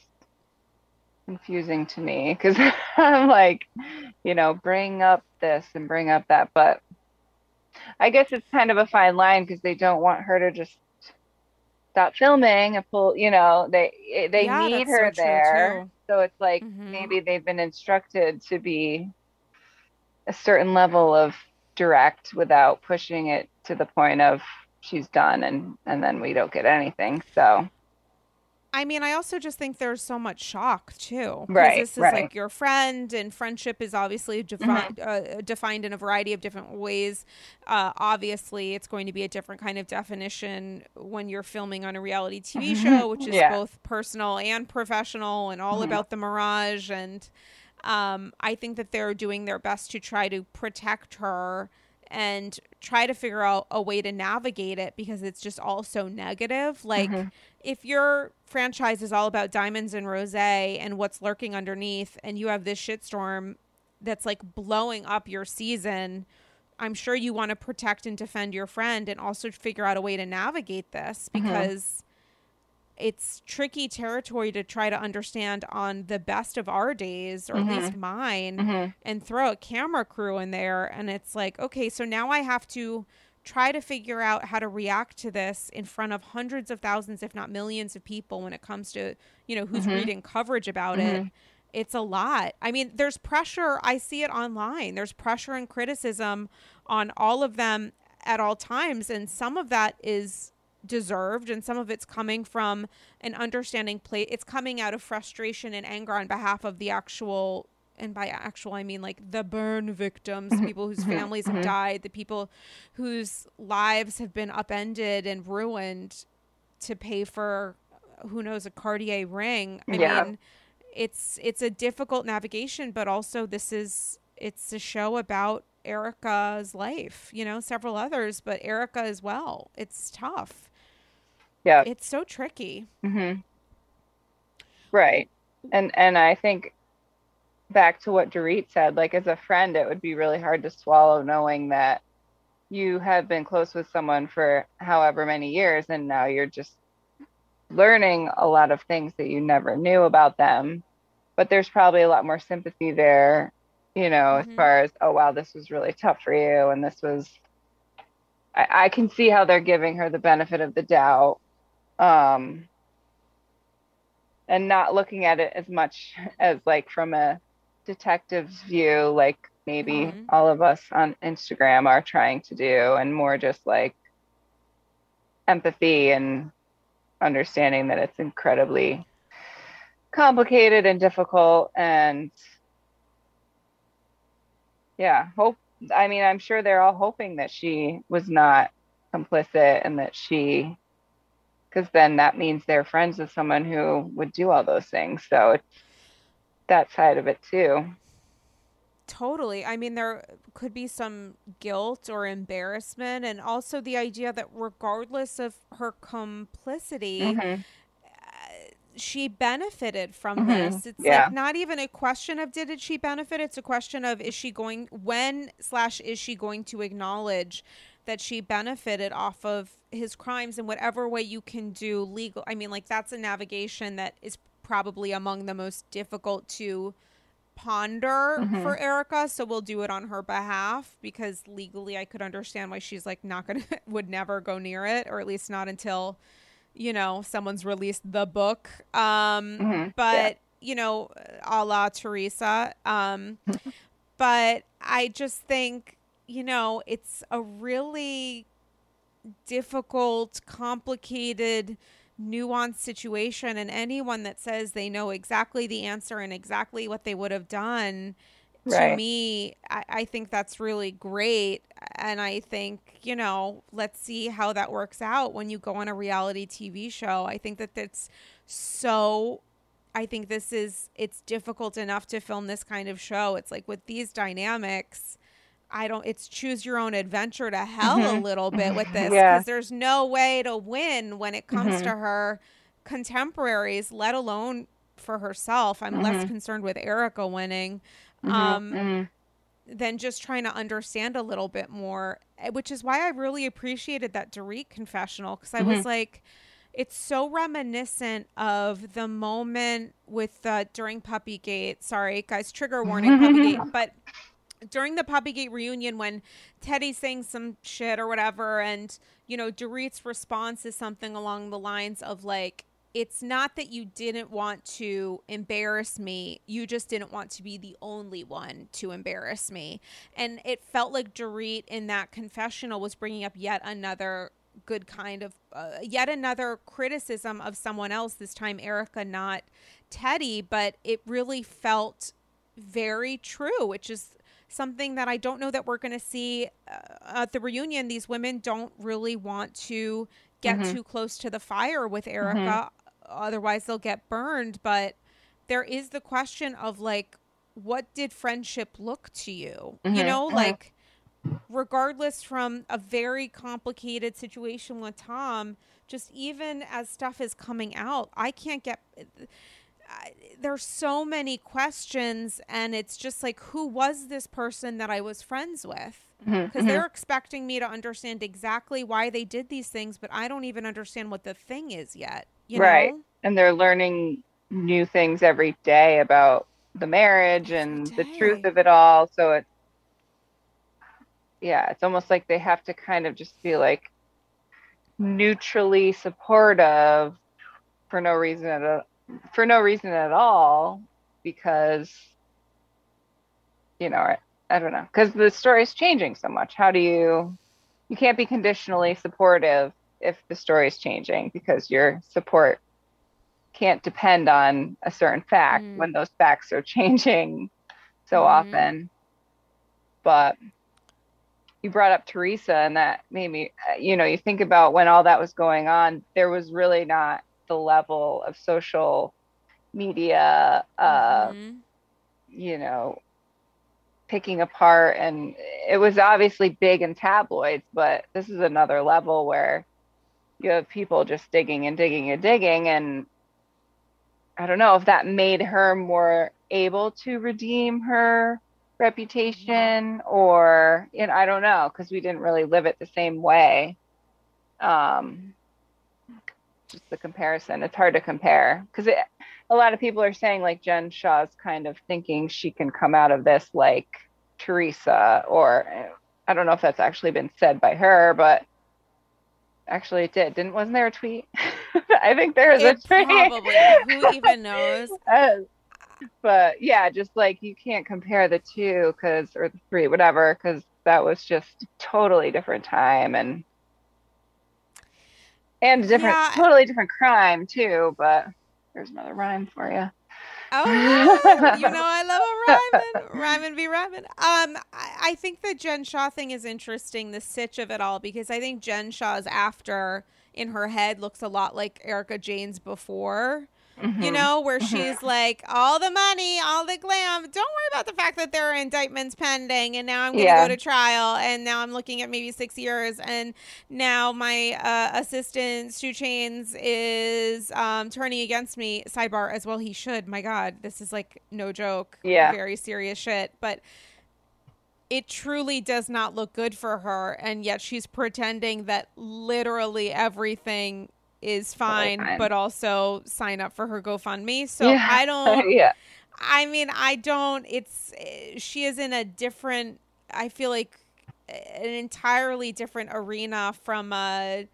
confusing to me because I'm like, you know, bring up this and bring up that. But I guess it's kind of a fine line because they don't want her to just stop filming and pull, you know, they they yeah, need her so there. So it's like mm-hmm. maybe they've been instructed to be a certain level of direct without pushing it to the point of she's done and and then we don't get anything. So I mean, I also just think there's so much shock too. Right. This is right. like your friend, and friendship is obviously defi- mm-hmm. uh, defined in a variety of different ways. Uh, obviously, it's going to be a different kind of definition when you're filming on a reality TV mm-hmm. show, which is yeah. both personal and professional, and all mm-hmm. about the mirage. And um, I think that they're doing their best to try to protect her and try to figure out a way to navigate it because it's just all so negative. Like mm-hmm. If your franchise is all about diamonds and rose and what's lurking underneath and you have this shitstorm that's like blowing up your season, I'm sure you want to protect and defend your friend and also figure out a way to navigate this mm-hmm. because it's tricky territory to try to understand on the best of our days or mm-hmm. at least mine mm-hmm. and throw a camera crew in there and it's like okay so now i have to try to figure out how to react to this in front of hundreds of thousands if not millions of people when it comes to you know who's mm-hmm. reading coverage about it mm-hmm. it's a lot i mean there's pressure i see it online there's pressure and criticism on all of them at all times and some of that is deserved and some of it's coming from an understanding plate it's coming out of frustration and anger on behalf of the actual and by actual I mean like the burn victims, mm-hmm. people whose mm-hmm. families have mm-hmm. died, the people whose lives have been upended and ruined to pay for who knows a Cartier ring. I yeah. mean, it's it's a difficult navigation, but also this is it's a show about Erika's life, you know, several others, but Erica as well. It's tough. Yeah. It's so tricky. Mm-hmm. Right. And and I think back to what Dorit said, like as a friend, it would be really hard to swallow knowing that you have been close with someone for however many years and now you're just learning a lot of things that you never knew about them. But there's probably a lot more sympathy there, you know, mm-hmm. as far as, oh wow, this was really tough for you and this was I, I can see how they're giving her the benefit of the doubt um, and not looking at it as much as like from a detective's view, like maybe mm-hmm. all of us on Instagram are trying to do, and more just like empathy and understanding that it's incredibly complicated and difficult and yeah hope i mean i'm sure they're all hoping that she was not complicit and that she because then that means they're friends with someone who would do all those things. So it's that side of it too. Totally. I mean, there could be some guilt or embarrassment, and also the idea that regardless of her complicity, mm-hmm. uh, she benefited from mm-hmm. this. It's yeah. like not even a question of did she benefit. It's a question of is she going when slash is she going to acknowledge that she benefited off of his crimes in whatever way you can do legal. I mean, like that's a navigation that is probably among the most difficult to ponder mm-hmm. for Erika, so we'll do it on her behalf because legally I could understand why she's like not going to would never go near it or at least not until you know someone's released the book. Um mm-hmm. but yeah. you know, a la Teresa. Um but I just think, you know, it's a really difficult, complicated nuanced situation and anyone that says they know exactly the answer and exactly what they would have done right. to me I, I think that's really great. And i think you know let's see how that works out when you go on a reality tv show. I think that that's so i think this is it's difficult enough to film this kind of show. It's like with these dynamics I don't it's choose your own adventure to hell mm-hmm. a little bit with this because yeah. there's no way to win when it comes mm-hmm. to her contemporaries, let alone for herself. I'm mm-hmm. less concerned with Erika winning mm-hmm. um, mm-hmm. than just trying to understand a little bit more, eh, which is why I really appreciated that Dorit confessional because I was mm-hmm. like, it's so reminiscent of the moment with uh, during Puppygate. Sorry, guys, trigger warning, Puppygate, but during the Puppygate reunion when Teddi's saying some shit or whatever, and you know, Dorit's response is something along the lines of like, it's not that you didn't want to embarrass me, you just didn't want to be the only one to embarrass me. And it felt like Dorit in that confessional was bringing up yet another good kind of uh, yet another criticism of someone else this time Erika, not Teddi but it really felt very true which is something that I don't know that we're going to see uh, at the reunion. These women don't really want to get mm-hmm. too close to the fire with Erika, mm-hmm. otherwise, they'll get burned. But there is the question of like, what did friendship look to you? Mm-hmm. You know, mm-hmm. like, regardless from a very complicated situation with Tom, just even as stuff is coming out, I can't get there's so many questions and it's just like who was this person that I was friends with? Because mm-hmm, mm-hmm. they're expecting me to understand exactly why they did these things, but I don't even understand what the thing is yet. right. Know? And they're learning new things every day about the marriage and the truth of it all. So it's, yeah, it's almost like they have to kind of just be like neutrally supportive for no reason at, for no reason at all because you know I, I don't know because the story is changing so much how do you you can't be conditionally supportive if the story is changing because your support can't depend on a certain fact mm. when those facts are changing so mm. often but you brought up Teresa and that made me you know you think about when all that was going on there was really not the level of social media, uh, mm-hmm. you know, picking apart. And it was obviously big in tabloids, but this is another level where you have people just digging and digging and digging. And I don't know if that made her more able to redeem her reputation or you know, I don't know because we didn't really live it the same way. Um, just the comparison. It's hard to compare because a lot of people are saying like Jen Shah's kind of thinking she can come out of this like Teresa, or I don't know if that's actually been said by her, but actually it did. Didn't wasn't there a tweet? I think there was it a tweet. Probably. Who even knows? Uh, but yeah, just like you can't compare the two because or the three, whatever, because that was just totally different time and and different, yeah. totally different crime too. But there's another rhyme for you. Oh, yeah. you know I love a rhyme rhyme and be rhyming. Um, I, I think the Jen Shah thing is interesting, the sitch of it all, because I think Jen Shah's after in her head looks a lot like Erika Jayne's before. Mm-hmm. You know, where mm-hmm. she's like, all the money, all the glam. Don't worry about the fact that there are indictments pending, and now I'm going to yeah. go to trial, and now I'm looking at maybe six years, and now my uh, assistant Stu Chains is um, turning against me. Sidebar as well, he should. My God, this is like no joke. Yeah, very serious shit. But it truly does not look good for her and yet she's pretending that literally everything is fine, fine. but also sign up for her GoFundMe. So yeah. I don't yeah. I mean, I don't it's she is in a different I feel like an entirely different arena from a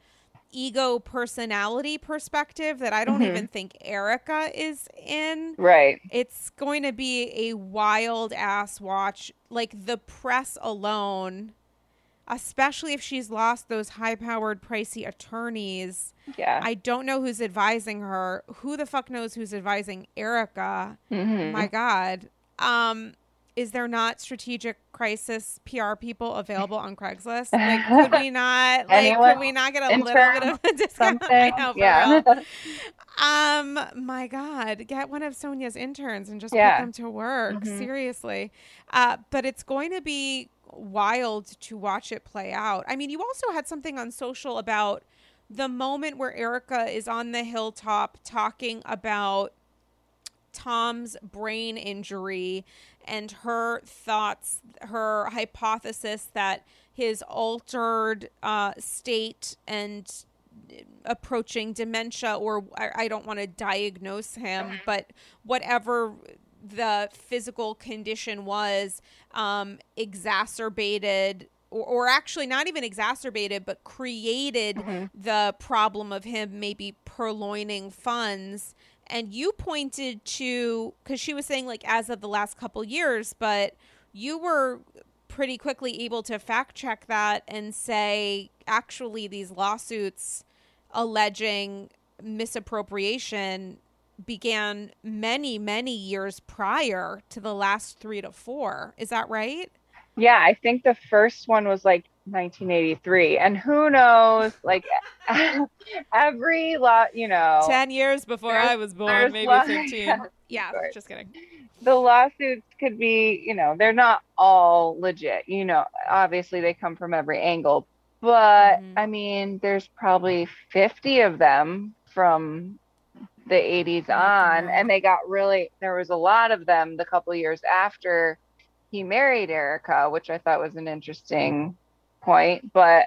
ego personality perspective that I don't mm-hmm. even think Erika is in. Right. It's going to be a wild ass watch. Like the press alone, especially if she's lost those high powered, pricey attorneys. Yeah. I don't know who's advising her. Who the fuck knows who's advising Erika? Mm-hmm. My God. Um, is there not strategic crisis PR people available on Craigslist? Like, could we not? Like, could we not get a little bit of a discount? I know, yeah. um, my God, get one of Sonja's interns and just yeah. put them to work. Mm-hmm. Seriously, uh, but it's going to be wild to watch it play out. I mean, you also had something on social about the moment where Erika is on the hilltop talking about Tom's brain injury and her thoughts, her hypothesis that his altered uh, state and approaching dementia, or I, I don't want to diagnose him, but whatever the physical condition was, um, exacerbated or, or, actually not even exacerbated, but created mm-hmm. the problem of him maybe purloining funds and you pointed to because she was saying like as of the last couple years but you were pretty quickly able to fact check that and say actually these lawsuits alleging misappropriation began many many years prior to the last 3 to 4 is that right? Yeah i think the first one was like 1983 and who knows like every lot you know. 10 years before i was born maybe 15 yeah, yeah just kidding. The lawsuits could be you know they're not all legit you know obviously they come from every angle. But mm-hmm. i mean there's probably 50 of them from the 80s on mm-hmm. and they got really there was a lot of them the couple years after he married erika which i thought was an interesting point, but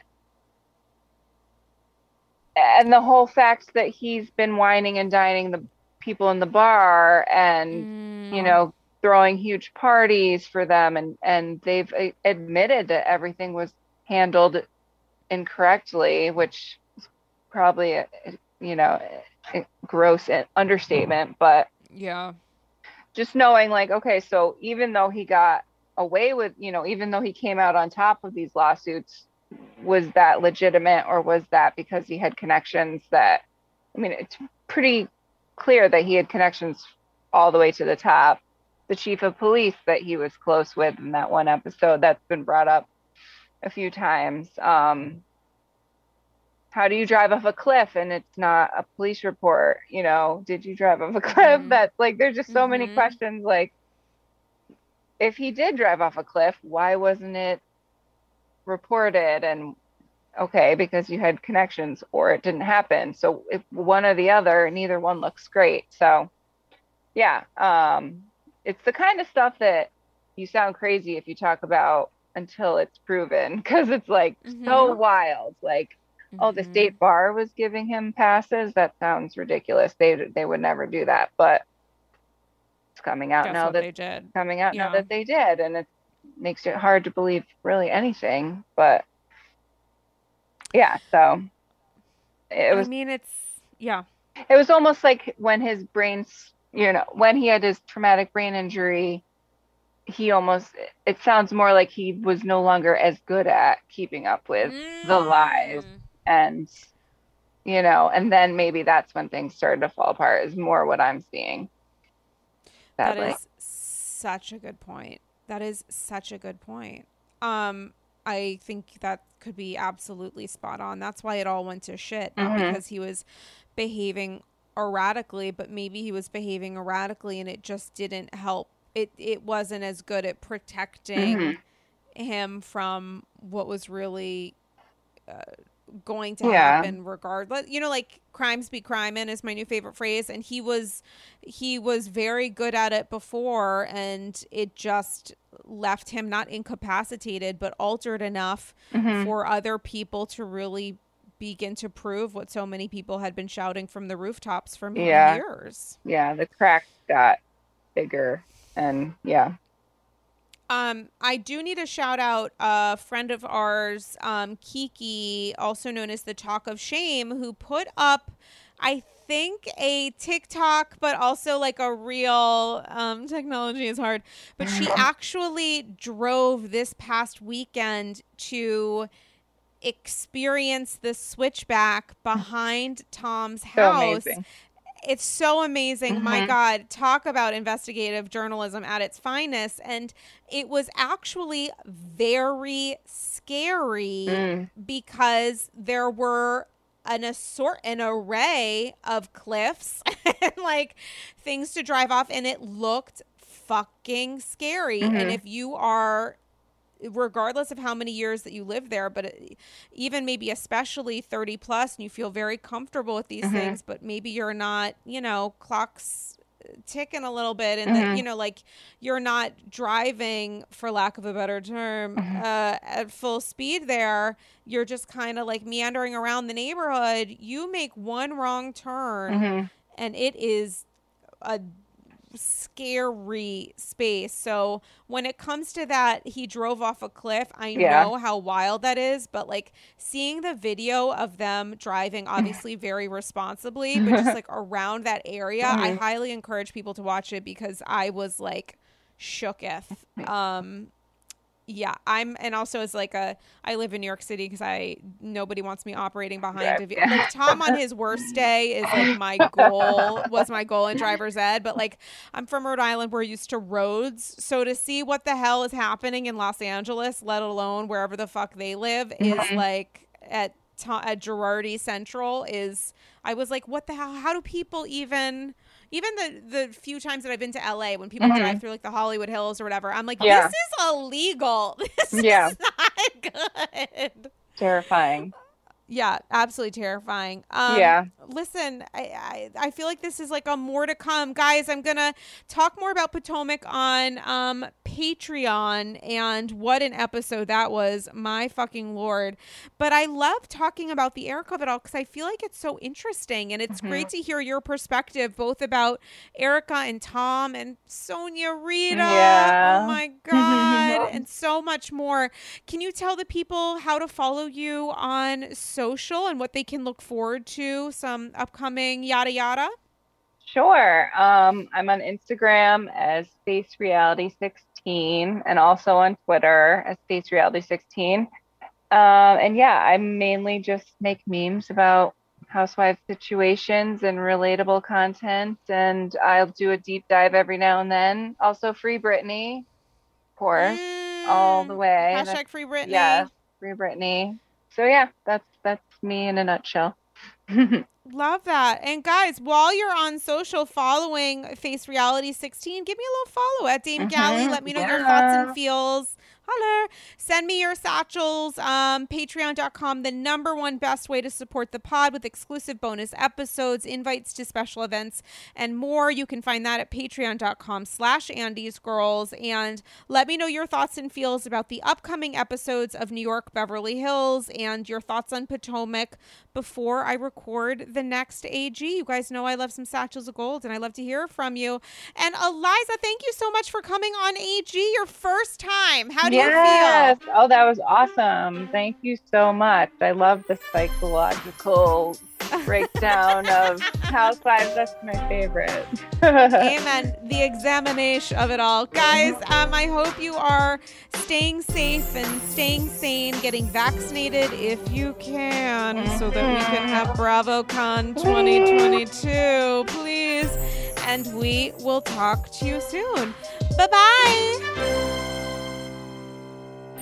and the whole fact that he's been wining and dining the people in the bar and mm. you know throwing huge parties for them and and they've admitted that everything was handled incorrectly which is probably a, you know a gross understatement but yeah just knowing like okay so even though he got away with, you know, even though he came out on top of these lawsuits, was that legitimate or was that because he had connections that, I mean, it's pretty clear that he had connections all the way to the top. The chief of police that he was close with in that one episode that's been brought up a few times. Um, how do you drive off a cliff and it's not a police report? You know, did you drive off a cliff? Mm-hmm. That's like, there's just so mm-hmm. many questions like, if he did drive off a cliff, why wasn't it reported? And okay, because you had connections or it didn't happen. So if one or the other, neither one looks great. So yeah, um, it's the kind of stuff that you sound crazy if you talk about until it's proven because it's like mm-hmm. so wild. Like, mm-hmm. oh, the mm-hmm. state bar was giving him passes. That sounds ridiculous. They they would never do that, but coming out now that they did. Coming out yeah. now that they did, and it makes it hard to believe really anything. But yeah, so it was. I mean, it's yeah. It was almost like when his brains, you know, when he had his traumatic brain injury, he almost. It sounds more like he was no longer as good at keeping up with mm. the lies and you know and then maybe that's when things started to fall apart is more what i'm seeing Sadly. That is such a good point. That is such a good point. Um, I think that could be absolutely spot on. That's why it all went to shit, not mm-hmm. because he was behaving erratically, but maybe he was behaving erratically and it just didn't help. It it wasn't as good at protecting mm-hmm. him from what was really uh, going to yeah. happen regardless. You know, like crimes be crime and is my new favorite phrase. And he was he was very good at it before and it just left him not incapacitated, but altered enough mm-hmm. for other people to really begin to prove what so many people had been shouting from the rooftops for yeah. years. Yeah, the crack got bigger and yeah. Um, I do need to shout out a friend of ours, um, Kiki, also known as the Talk of Shame, who put up, I think, a TikTok, but also like a real um, technology is hard. But she actually drove this past weekend to experience the switchback behind Tom's house. So it's so amazing. Mm-hmm. My God, talk about investigative journalism at its finest. And it was actually very scary mm. because there were an assort an array of cliffs and like things to drive off and it looked fucking scary. Mm-hmm. And if you are regardless of how many years that you live there, but even maybe especially 30 plus and you feel very comfortable with these mm-hmm. things, but maybe you're not, you know, clocks ticking a little bit and mm-hmm. that you know like you're not driving for lack of a better term mm-hmm. uh, at full speed there you're just kind of like meandering around the neighborhood you make one wrong turn mm-hmm. and it is a scary space. So when it comes to that, he drove off a cliff. I yeah. know how wild that is, but like seeing the video of them driving, obviously very responsibly, but just like around that area, mm-hmm. I highly encourage people to watch it because I was like shooketh. Um, yeah, I'm, and also as like a, I live in New York City because I nobody wants me operating behind. Yeah. Like Tom on his worst day is like my goal was my goal in driver's ed, but like I'm from Rhode Island, we're used to roads, so to see what the hell is happening in Los Angeles, let alone wherever the fuck they live, is mm-hmm. like at at Girardi Central is. I was like, what the hell? How do people even? Even the the few times that I've been to LA when people mm-hmm. drive through like the Hollywood Hills or whatever, I'm like, yeah. this is illegal. This yeah. is not good. Terrifying. Yeah, absolutely terrifying. Um, yeah. Listen, I, I, I feel like this is like a more to come, guys. I'm gonna talk more about Potomac on um, Patreon and what an episode that was. My fucking lord! But I love talking about the Eric of it all because I feel like it's so interesting and it's mm-hmm. great to hear your perspective both about Erika and Tom and Sonia Rita. Yeah. Oh my god, and so much more. Can you tell the people how to follow you on? Social and what they can look forward to, some upcoming yada yada? Sure. Um, I'm on Instagram as Space Reality 16 and also on Twitter as Space Reality 16. Um, and yeah, I mainly just make memes about housewife situations and relatable content. And I'll do a deep dive every now and then. Also, Free Britney, of course, mm, all the way. Hashtag Free Britney. Yeah, Free Britney. So yeah, that's me in a nutshell. Love that. And guys, while you're on social following Face Reality 16, give me a little follow at Dame mm-hmm. Galley. Let me know yeah. your thoughts and feels Send me your satchels. Um, Patreon.com, the number one best way to support the pod with exclusive bonus episodes, invites to special events, and more. You can find that at patreon.com slash Andy's Girls. And let me know your thoughts and feels about the upcoming episodes of New York Beverly Hills and your thoughts on Potomac before I record the next AG. You guys know I love some satchels of gold and I love to hear from you. And Eliza, thank you so much for coming on AG your first time. How do yes. feel? Oh, that was awesome. Thank you so much. I love the psychological breakdown of housewives. That's my favorite. Amen. The examination of it all. Guys, um, I hope you are staying safe and staying sane, getting vaccinated if you can, so that we can have BravoCon 2022. Please. And we will talk to you soon. Bye bye.